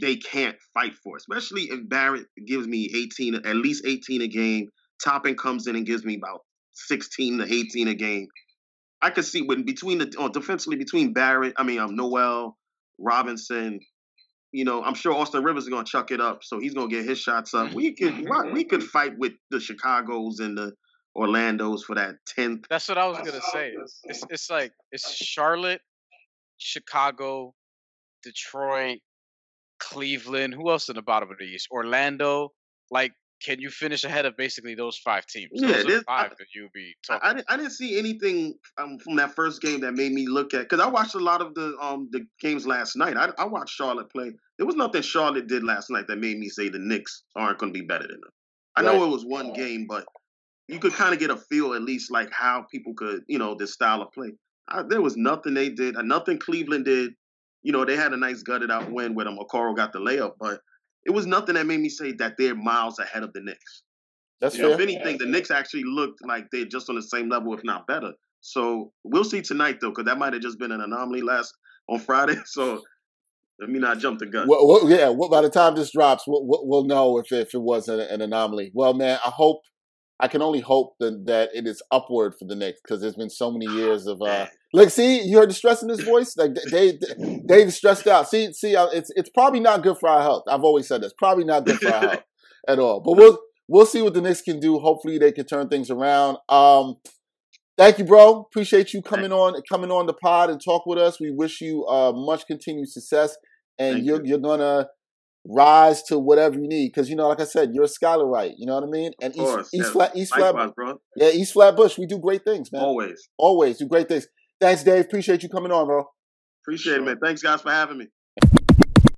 they can't fight for, especially if Barrett gives me 18, at least 18 a game. Toppin comes in and gives me about 16 to 18 a game. I could see when between the oh, defensively between Barrett, I mean um Noel, Robinson, you know, I'm sure Austin Rivers is gonna chuck it up, so he's gonna get his shots up. Mm-hmm. We could mm-hmm. we could fight with the Chicago's and the Orlando's for that tenth.
That's what I was gonna say. It's it's like it's Charlotte, Chicago, Detroit, Cleveland. Who else in the bottom of the East? Orlando. Like can you finish ahead of basically those five teams? Yeah, those five I, that you'll be talking.
I, I, didn't, I didn't see anything um, from that first game that made me look at because I watched a lot of the um the games last night. I, I watched Charlotte play. There was nothing Charlotte did last night that made me say the Knicks aren't going to be better than them. I right. know it was one game, but you could kind of get a feel at least like how people could you know this style of play. I, there was nothing they did, nothing Cleveland did. You know they had a nice gutted out win with them. Okoro got the layup, but it was nothing that made me say that they're miles ahead of the Knicks.
That's
you. Know, if anything, the Knicks actually looked like they're just on the same level, if not better. So we'll see tonight, though, because that might have just been an anomaly last on Friday. *laughs* So let me not jump the gun.
Well, well yeah. Well, by the time this drops, we'll, we'll know if if it was an, an anomaly. Well, man, I hope. I can only hope that, that it is upward for the Knicks because there's been so many years of uh, Look, see, you heard the stress in his voice. Like Dave, Dave's stressed out. See, see, uh, it's it's probably not good for our health. I've always said this. Probably not good for our health *laughs* at all. But we'll we'll see what the Knicks can do. Hopefully, they can turn things around. Um, thank you, bro. Appreciate you coming on coming on the pod and talk with us. We wish you uh, much continued success, and you're you. you're gonna rise to whatever you need. Because you know, like I said, you're a scholar, right? You know what I mean? And East, East yeah. Flat, East Likewise, Flat, bro. yeah, East Flatbush, we do great things, man.
Always,
always do great things. Thanks, Dave. Appreciate you coming on, bro.
Appreciate it, man. Thanks, guys, for having me.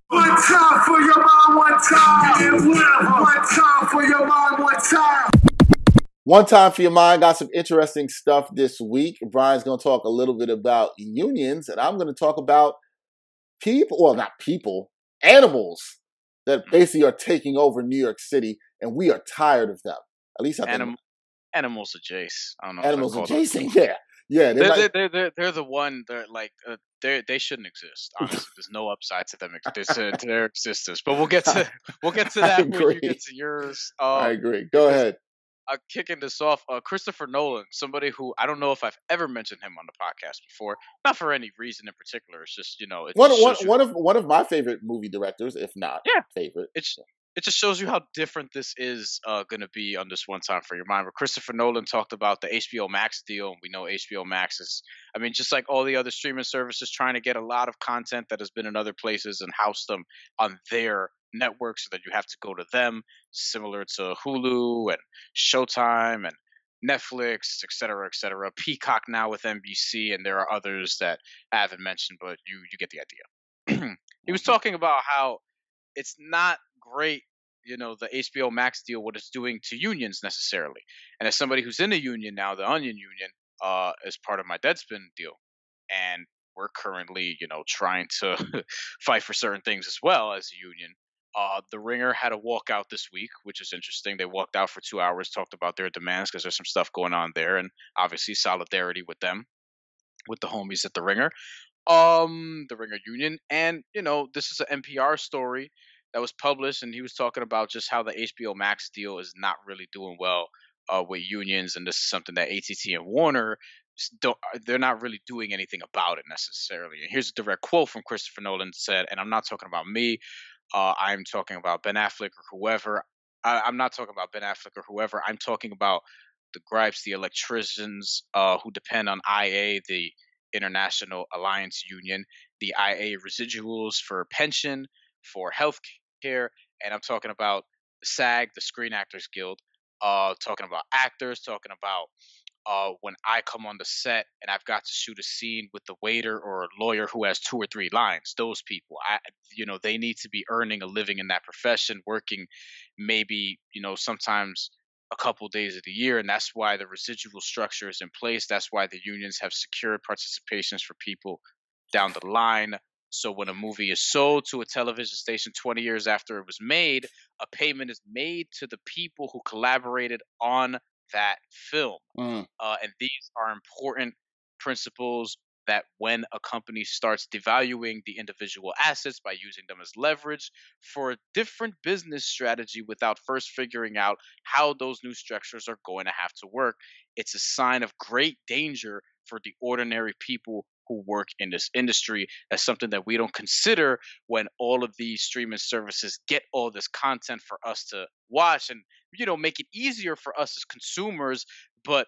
One time for your mind, one time. One time for your mind, one time.
One time for your mind. Got some interesting stuff this week. Brian's going to talk a little bit about unions, and I'm going to talk about people, well, not people, animals that basically are taking over New York City, and we are tired of them. At least I think.
Anim- animals adjacent. I don't know.
Animals adjacent, yeah. Yeah,
they're, they're, they're, they're, they're the one. They're like uh, they they shouldn't exist. Honestly, there's no upside to them to, to their existence. But we'll get to *laughs* we'll get to that when you get to yours.
Um, I agree. Go ahead.
Uh, kicking this off, uh, Christopher Nolan, somebody who I don't know if I've ever mentioned him on the podcast before, not for any reason in particular. It's just you know,
one, one, one of one of my favorite movie directors, if not
yeah.
favorite.
It's it just shows you how different this is uh, going to be on this one time for your mind. Where Christopher Nolan talked about the HBO Max deal, and we know HBO Max is, I mean, just like all the other streaming services, trying to get a lot of content that has been in other places and house them on their network, so that you have to go to them, similar to Hulu and Showtime and Netflix, et cetera, et cetera. Peacock now with NBC, and there are others that I haven't mentioned, but you you get the idea. *clears throat* he was talking about how it's not great you know the HBO Max deal what it's doing to unions necessarily. And as somebody who's in a union now, the Onion Union, uh, as part of my Deadspin deal, and we're currently you know trying to *laughs* fight for certain things as well as a union. Uh, the Ringer had a walkout this week, which is interesting. They walked out for two hours, talked about their demands because there's some stuff going on there, and obviously solidarity with them, with the homies at the Ringer, um, the Ringer Union, and you know this is an NPR story that was published, and he was talking about just how the HBO Max deal is not really doing well uh, with unions, and this is something that ATT and Warner don't uh, they're not really doing anything about it necessarily. And here's a direct quote from Christopher Nolan said, and I'm not talking about me. Uh, I'm talking about Ben Affleck or whoever. I, am not talking about Ben Affleck or whoever. I'm talking about the gripes, the electricians uh, who depend on IA, the International Alliance Union, the IA residuals for pension, for health here, and I'm talking about SAG, the Screen Actors Guild, uh, talking about actors, talking about uh, when I come on the set and I've got to shoot a scene with the waiter or a lawyer who has two or three lines. Those people, I, you know, they need to be earning a living in that profession, working maybe, you know, sometimes a couple days of the year, and that's why the residual structure is in place. That's why the unions have secured participations for people down the line. So when a movie is sold to a television station 20 years after it was made, a payment is made to the people who collaborated on that film.
Mm.
Uh, and these are important principles that when a company starts devaluing the individual assets by using them as leverage for a different business strategy without first figuring out how those new structures are going to have to work, it's a sign of great danger for the ordinary people who work in this industry as something that we don't consider when all of these streaming services get all this content for us to watch and you know make it easier for us as consumers but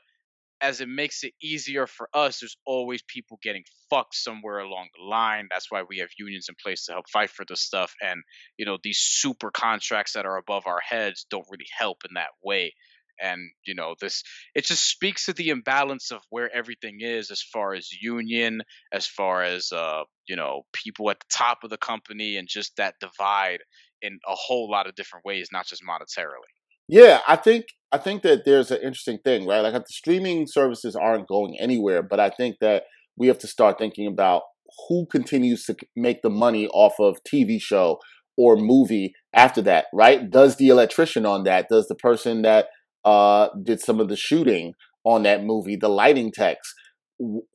as it makes it easier for us, there's always people getting fucked somewhere along the line. That's why we have unions in place to help fight for this stuff. And, you know, these super contracts that are above our heads don't really help in that way. And, you know, this, it just speaks to the imbalance of where everything is as far as union, as far as, uh, you know, people at the top of the company and just that divide in a whole lot of different ways, not just monetarily.
Yeah, I think I think that there's an interesting thing, right? Like the streaming services aren't going anywhere, but I think that we have to start thinking about who continues to make the money off of TV show or movie after that, right? Does the electrician on that? Does the person that uh, did some of the shooting on that movie, the lighting techs?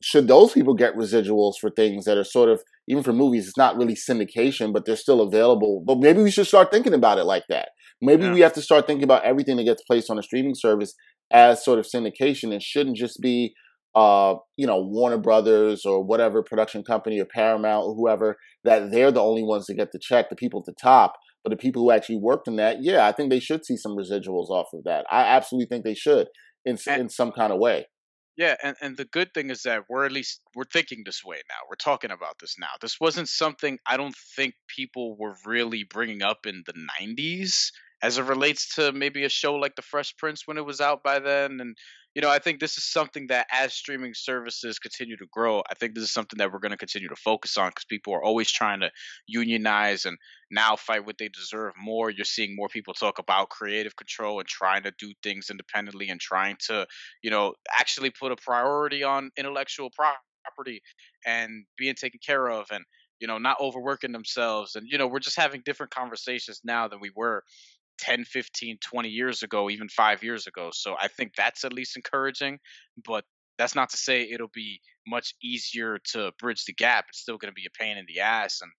Should those people get residuals for things that are sort of even for movies? It's not really syndication, but they're still available. But maybe we should start thinking about it like that Maybe yeah. we have to start thinking about everything that gets placed on a streaming service as sort of syndication and shouldn't just be uh, you know, Warner Brothers or whatever production company or Paramount or whoever, that they're the only ones that get the check, the people at the top. But the people who actually worked in that, yeah, I think they should see some residuals off of that. I absolutely think they should in in some kind of way.
Yeah, and, and the good thing is that we're at least we're thinking this way now. We're talking about this now. This wasn't something I don't think people were really bringing up in the 90s as it relates to maybe a show like The Fresh Prince when it was out by then. And, you know, I think this is something that as streaming services continue to grow, I think this is something that we're going to continue to focus on because people are always trying to unionize and now fight what they deserve more. You're seeing more people talk about creative control and trying to do things independently and trying to, you know, actually put a priority on intellectual property and being taken care of and you know not overworking themselves and you know we're just having different conversations now than we were 10, 15, 20 years ago, even five years ago. So I think that's at least encouraging. But that's not to say it'll be much easier to bridge the gap. It's still going to be a pain in the ass. And,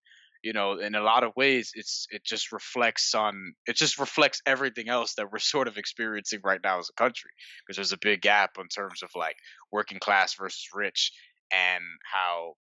you know, in a lot of ways, it's it just reflects on it just reflects everything else that we're *laughs* sort of experiencing right now as a country. Because there's a big gap in terms of like working class versus rich and how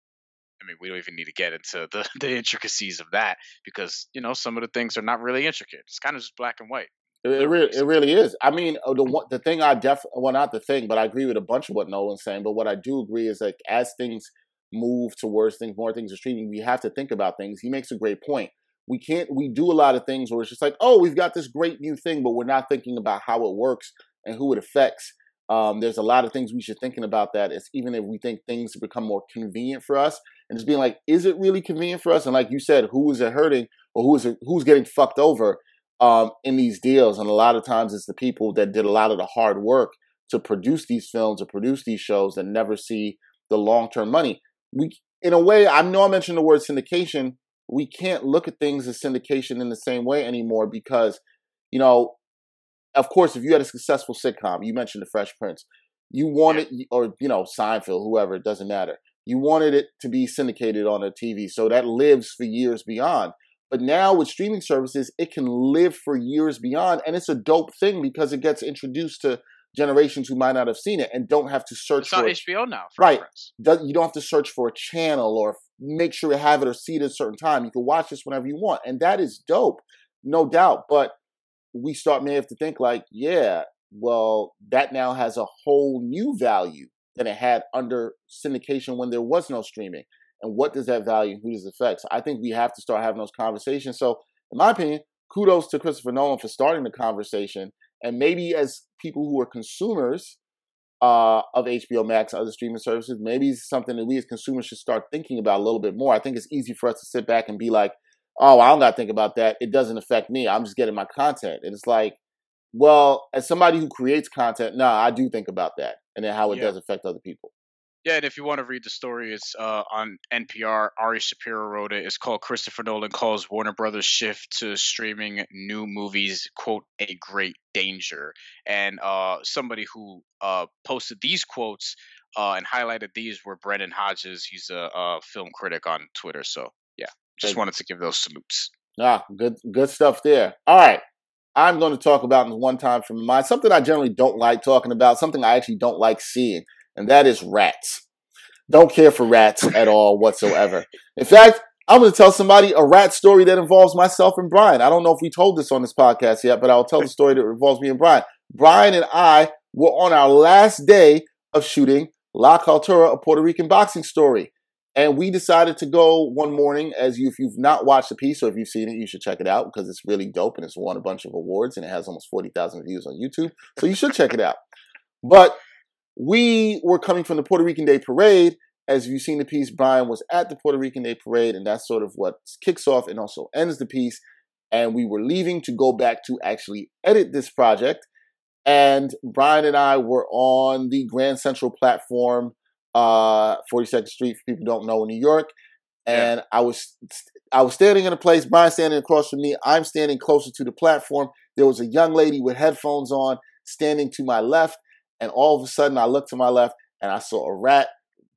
I mean, we don't even need to get into the, *laughs* the intricacies of that because you know some of the things are not really intricate. It's kind of just black and white.
It, it really, it really is. I mean, uh, the one, the thing I def well, not the thing, but I agree with a bunch of what Nolan's saying. But what I do agree is like as things move towards things, more things are streaming, we have to think about things. He makes a great point. We can't. We do a lot of things where it's just like, oh, we've got this great new thing, but we're not thinking about how it works and who it affects. Um, there's a lot of things we should thinking about that. It's even if we think things become more convenient for us, and just being like, is it really convenient for us? And like you said, who is it hurting or who is it, who's getting fucked over um, in these deals? And a lot of times it's the people that did a lot of the hard work to produce these films or produce these shows that never see the long term money. We, in a way, I know I mentioned the word syndication. We can't look at things as syndication in the same way anymore because, you know, of course, if you had a successful sitcom, you mentioned The Fresh Prince, you wanted, or, you know, Seinfeld, whoever, it doesn't matter. You wanted it to be syndicated on a TV. So that lives for years beyond. But now with streaming services, it can live for years beyond. And it's a dope thing because it gets introduced to generations who might not have seen it and don't have to search
it's
for
on. HBO now.
right. You don't have to search for a channel or make sure you have it or see it at a certain time. You can watch this whenever you want. And that is dope, no doubt. But we start may have to think like, yeah, well, that now has a whole new value than it had under syndication when there was no streaming. And what does that value? Who does it affect? So I think we have to start having those conversations. So, in my opinion, kudos to Christopher Nolan for starting the conversation. And maybe as people who are consumers uh, of HBO Max other streaming services, maybe it's something that we as consumers should start thinking about a little bit more. I think it's easy for us to sit back and be like, oh, I don't got to think about that. It doesn't affect me. I'm just getting my content. And it's like, well, as somebody who creates content, no, nah, I do think about that and then how it yeah. does affect other people.
Yeah, and if you want to read the story, it's uh, on NPR. Ari Shapiro wrote it. It's called Christopher Nolan calls Warner Brothers shift to streaming new movies quote a great danger. And uh, somebody who uh, posted these quotes uh, and highlighted these were Brendan Hodges. He's a, a film critic on Twitter. So yeah, just
Good.
wanted to give those salutes.
Ah, good good stuff there. All right. I'm going to talk about in one time from mind something I generally don't like talking about, something I actually don't like seeing, and that is rats. Don't care for rats at all whatsoever. In fact, I'm going to tell somebody a rat story that involves myself and Brian. I don't know if we told this on this podcast yet, but I'll tell the story that involves me and Brian. Brian and I were on our last day of shooting La Cultura, a Puerto Rican boxing story. And we decided to go one morning. As you, if you've not watched the piece or if you've seen it, you should check it out because it's really dope and it's won a bunch of awards and it has almost 40,000 views on YouTube. So you should check it out. But we were coming from the Puerto Rican Day Parade. As you've seen the piece, Brian was at the Puerto Rican Day Parade, and that's sort of what kicks off and also ends the piece. And we were leaving to go back to actually edit this project. And Brian and I were on the Grand Central platform, uh, 42nd Street, for people who don't know, in New York. And I was I was standing in a place, Brian standing across from me. I'm standing closer to the platform. There was a young lady with headphones on standing to my left. And all of a sudden, I looked to my left and I saw a rat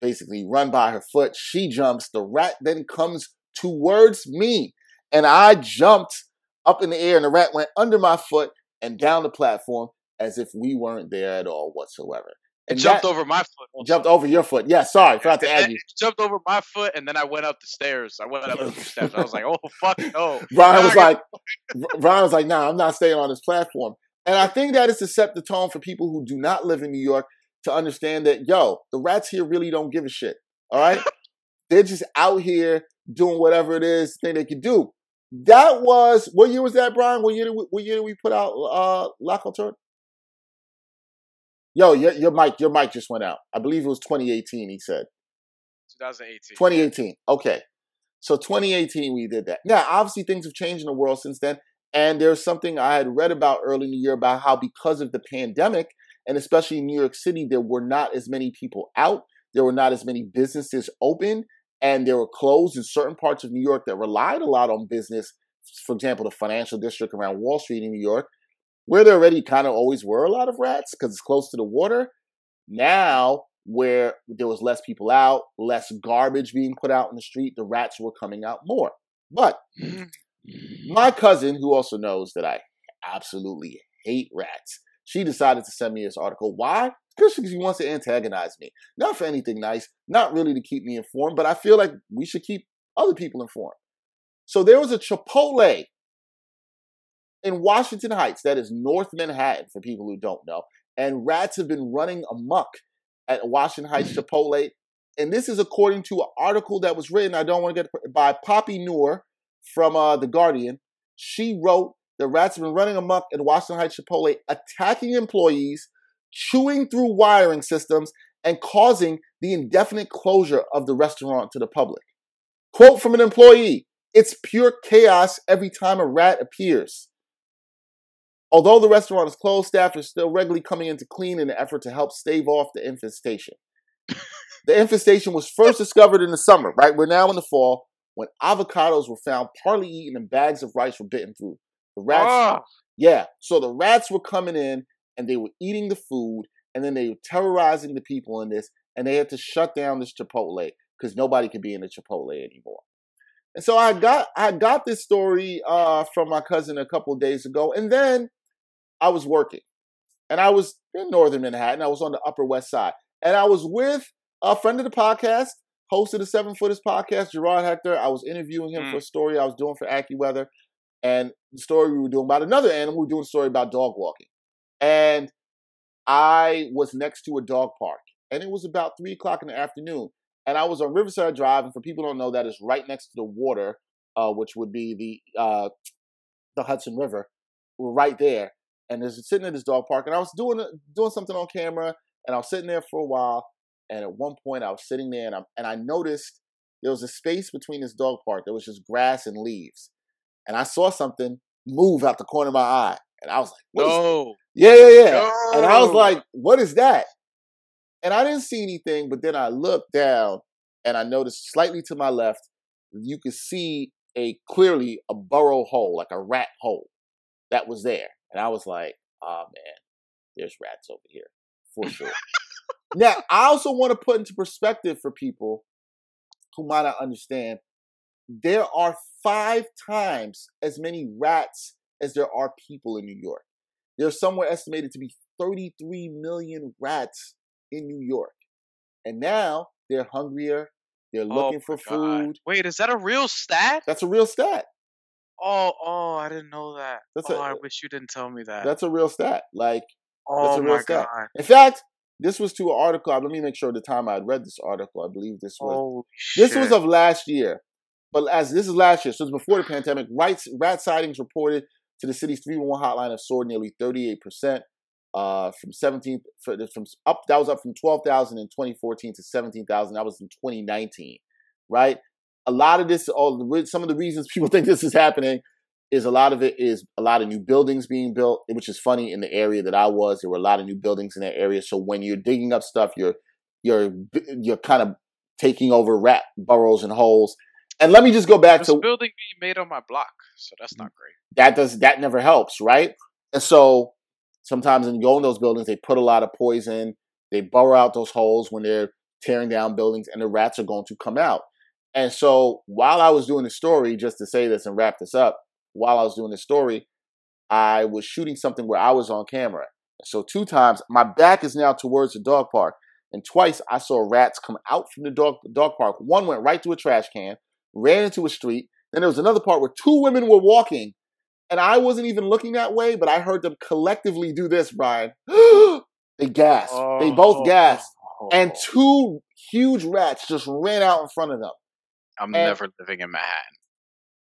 basically run by her foot. She jumps. The rat then comes towards me. And I jumped up in the air, and the rat went under my foot and down the platform as if we weren't there at all whatsoever.
It
And
jumped
that-
over my foot. also.
Jumped over your foot. Yeah, sorry, forgot to add you.
jumped over my foot, and then I went up the stairs. I went up the *laughs* steps. I was like, "Oh fuck no!"
Brian was like, Brian was like, nah, I'm not staying on this platform. And I think that is to set the tone for people who do not live in New York to understand that, yo, the rats here really don't give a shit. All right? *laughs* They're just out here doing whatever it is thing they can do. That was, what year was that, Brian? What year did we, what year did we put out uh, La Cultura? Yo, your, your mic, your mic just went out. I believe it was 2018, he said.
2018.
2018. Okay. So 2018, we did that. Now, obviously, things have changed in the world since then. And there's something I had read about early in the year about how, because of the pandemic, and especially in New York City, there were not as many people out, there were not as many businesses open, and there were closed in certain parts of New York that relied a lot on business. For example, the financial district around Wall Street in New York, where there already kind of always were a lot of rats because it's close to the water. Now, where there was less people out, less garbage being put out in the street, the rats were coming out more. But mm. my cousin, who also knows that I absolutely hate rats, she decided to send me this article. Why? Because she wants to antagonize me. Not for anything nice, not really to keep me informed, but I feel like we should keep other people informed. So there was a Chipotle in Washington Heights, that is North Manhattan for people who don't know, and rats have been running amok at Washington Heights Chipotle. And this is according to an article that was written, I don't want to get by Poppy Noor from uh, The Guardian. She wrote the rats have been running amok at Washington Heights Chipotle, attacking employees, chewing through wiring systems, and causing the indefinite closure of the restaurant to the public. Quote from an employee It's pure chaos every time a rat appears. Although the restaurant is closed, staff is still regularly coming in to clean in an effort to help stave off the infestation. *laughs* the infestation was first discovered in the summer, right? We're now in the fall when avocados were found partly eaten and bags of rice were bitten through. The rats,
Oh,
yeah, so the rats were coming in and they were eating the food and then they were terrorizing the people in this and they had to shut down this Chipotle because nobody could be in the Chipotle anymore. And so I got I got this story uh, from my cousin a couple of days ago, and then I was working, and I was in northern Manhattan. I was on the Upper West Side, and I was with a friend of the podcast, host of the Seven Footers podcast, Gerard Hector. I was interviewing him
Mm.
for a story I was doing for AccuWeather, and the story we were doing about another animal. We were doing a story about dog walking, and I was next to a dog park, and it was about three o'clock in the afternoon, and I was on Riverside Drive, and for people who don't know, that is right next to the water, uh, which would be the uh, the Hudson River. We're right there, and there's sitting at this dog park, and I was doing doing something on camera, and I was sitting there for a while, and at one point I was sitting there, and I and I noticed there was a space between this dog park. There was just grass and leaves, and I saw something move out the corner of my eye, and I was like, "What is
no.
yeah, yeah, yeah. And I was like, what is that? And I didn't see anything, but then I looked down and I noticed slightly to my left, you could see a clearly a burrow hole, like a rat hole that was there. And I was like, oh man, there's rats over here for *laughs* sure. now, I also want to put into perspective for people who might not understand there are five times as many rats as there are people in New York. There's somewhere estimated to be 33 million rats in New York. And now they're hungrier. They're oh looking
oh
for
God.
food.
Wait, is that a real stat?
That's a real stat.
Oh, oh, I didn't know that.
That's
oh,
a-
I wish you didn't tell me that.
That's a real stat. Like,
oh
a real
my
stat.
god.
in fact, this was to an article. Let me make sure the time I had read this article. I believe this was
shit.
This was of last year, but as this is last year, so it's before the pandemic. Rights, rat sightings reported to the city's three one hotline have soared nearly 38 percent, uh, from 17 from up. That was up from 12,000 in 2014 to 17,000. That was in 2019, right? A lot of this, all some of the reasons people *laughs* think this is happening is a lot of it is a lot of new buildings being built, which is funny. In the area that I was, there were a lot of new buildings in that area. So when you're digging up stuff, you're you're you're kind of taking over rat burrows and holes. And let me just go back
There's
to
building being made on my block, so that's not great.
that does that never helps, right? And so sometimes when you go in those buildings, they put a lot of poison. They burrow out those holes when they're tearing down buildings, and the rats are going to come out. And so while I was doing the story, just to say this and wrap this up, while I was doing the story, I was shooting something where I was on camera. So two times, my back is now towards the dog park, and twice I saw rats come out from the dog dog park. One went right to a trash can, ran into a street. Then there was another part where two women were walking, and I wasn't even looking that way, but I heard them collectively do this, Brian. *gasps* they gasped. they both oh. gasped. And
Oh.
two huge rats just ran out in front of them.
I'm
and-
never living in Manhattan.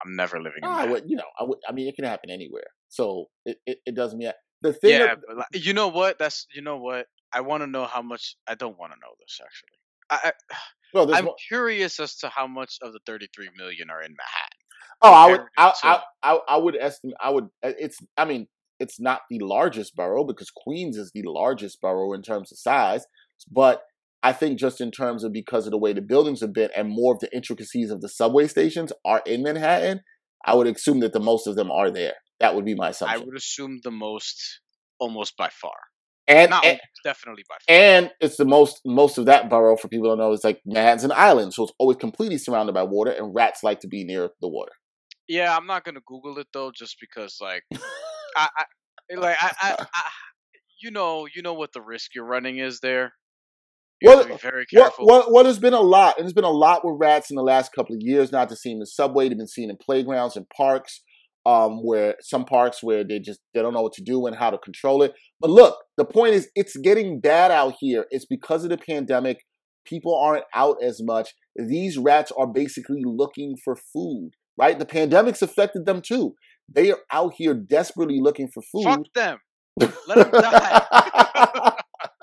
I'm never living in
I
Manhattan.
would, you know, I would. I mean, it can happen anywhere, so it, it, it doesn't mean the thing.
Yeah, but like, you know what? That's you know what. I want to know how much. I don't want to know this actually. I, I
well,
I'm curious as to how much of the 33 million are in Manhattan.
oh, I would, I,
compared
I, I, I would estimate. I would. uh, It's. I mean, it's not the largest borough because Queens is the largest borough in terms of size, but I think just in terms of because of the way the buildings have been and more of the intricacies of the subway stations are in Manhattan, I would assume that the most of them are there. That would be my assumption.
I would assume the most, almost by far.
and,
Not
and
definitely by far.
And it's the most most of that borough for people don't know is like Manhattan's an island, so it's always completely surrounded by water, and rats like to be near the water.
Yeah, I'm not gonna Google it though, just because like *laughs* I, I like I, I, *laughs* I you know you know what the risk you're running is there. You have to
Well,
be very careful.
well, well, there's been a lot, and there's been a lot with rats in the last couple of years. Not to see them in the subway, they've been seen in playgrounds and parks, um, where some parks where they just they don't know what to do and how to control it. But look, the point is, it's getting bad out here. It's because of the pandemic. People aren't out as much. These rats are basically looking for food, right? The pandemic's affected them too. They are out here desperately looking for food.
Fuck them. *laughs* Let them die.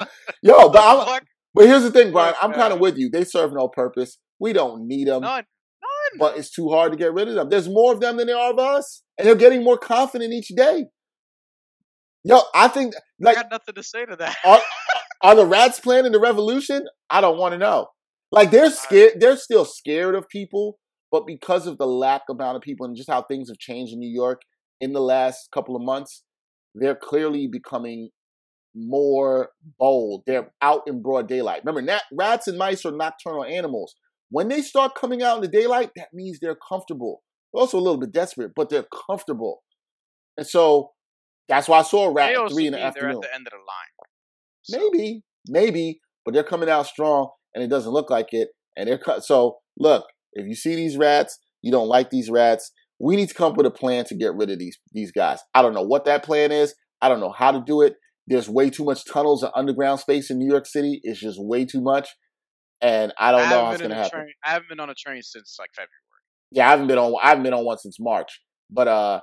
*laughs*
Yo, but I'm, but here's the thing, Brian. I'm kind of with you. They serve no purpose. We don't need them,
none. None.
but it's too hard to get rid of them. There's more of them than there are of us, and they're getting more confident each day. Yo, I think
I
like
got nothing to say to that.
are, *laughs* are the rats planning the revolution? I don't want to know. Like they're scared. They're still scared of people, but because of the lack amount of people and just how things have changed in New York in the last couple of months, they're clearly becoming more bold. They're out in broad daylight. Remember, nat- rats and mice are nocturnal animals. When they start coming out in the daylight, that means they're comfortable. They're also a little bit desperate, but they're comfortable. And so that's why I saw a rat at three in the
mean they're
afternoon.
at the end of the line. So,
Maybe, maybe, but they're coming out strong, and it doesn't look like it. And they're cut. So look, if you see these rats, you don't like these rats. We need to come up with a plan to get rid of these these guys. I don't know what that plan is. I don't know how to do it. There's way too much tunnels and underground space in New York City. It's just way too much, and I don't know how it's gonna happen.
Train, I haven't been on a train since like February.
Yeah, I haven't been on. I haven't been on one since March. But uh,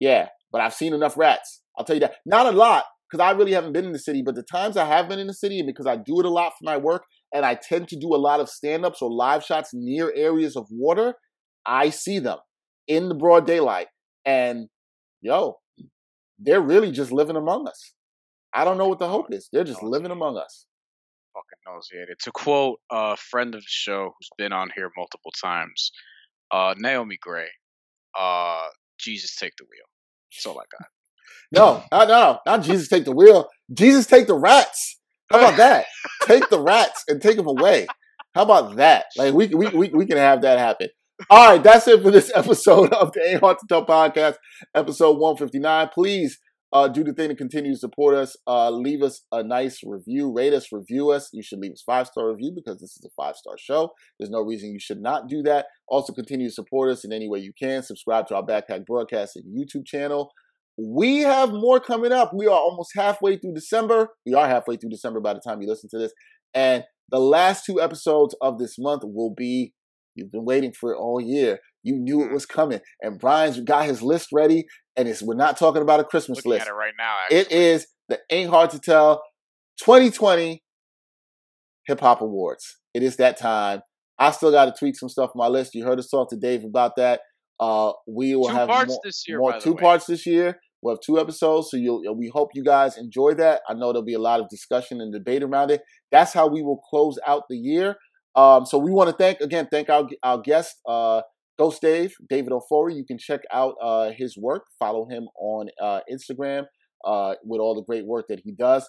yeah, but I've seen enough rats. I'll tell you that. Not a lot because I really haven't been in the city. But the times I have been in the city, and because I do it a lot for my work, and I tend to do a lot of stand-ups or live shots near areas of water, I see them in the broad daylight. And yo, they're really just living among us. I don't know what the hope is. They're just living among us.
Fuck nauseated. To quote a friend of the show who's been on here multiple times, uh, Naomi Gray, uh, Jesus take the wheel. That's all I got.
No, no, no, not Jesus take the wheel. Jesus take the rats. How about that? take the rats and take them away. How about that? Like we we we, we can have that happen. All right, that's it for this *laughs* episode of the Ain't Hard to Tell podcast, episode 159. Please uh, do the thing to continue to support us. Uh, leave us a nice review, rate us, review us. You should leave us five star review because this is a five star show. There's no reason you should not do that. Also, continue to support us in any way you can. Subscribe to our Backpack Broadcasting YouTube channel. We have more coming up. We are almost halfway through December. We are halfway through December by the time you listen to this. And the last two episodes of this month will be, you've been waiting for it all year. You knew it was coming. And Brian's got his list ready. And it's we're not talking about a Christmas
Looking
list.
at it right now. Actually.
It is the Ain't Hard to Tell 2020 Hip Hop Awards. It is that time. I still got to tweak some stuff on my list. You heard us talk to Dave about that. Uh, we will
Two
have
parts
more,
this year,
more two parts this year. We'll have two episodes, so you'll, we hope you guys enjoy that. I know there'll be a lot of discussion and debate around it. That's how we will close out the year. Um, so we want to thank again, thank our our guest, uh, Ghost Dave, David Ofori. You can check out uh, his work. Follow him on uh, Instagram uh, with all the great work that he does.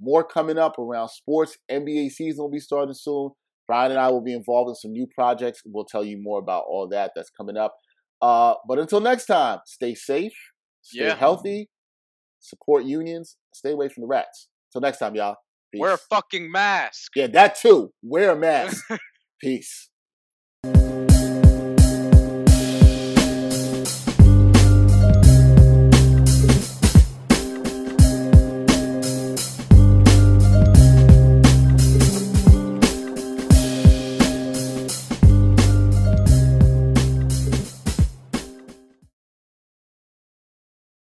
More coming up around sports. NBA season will be starting soon. Brian and I will be involved in some new projects. We'll tell you more about all that that's coming up. Uh, but until next time, stay safe, stay
Yeah.
healthy, support unions, stay away from the rats. Till next time, y'all. Peace.
Wear a fucking mask.
yeah, that too. Wear a *laughs* mask. Peace.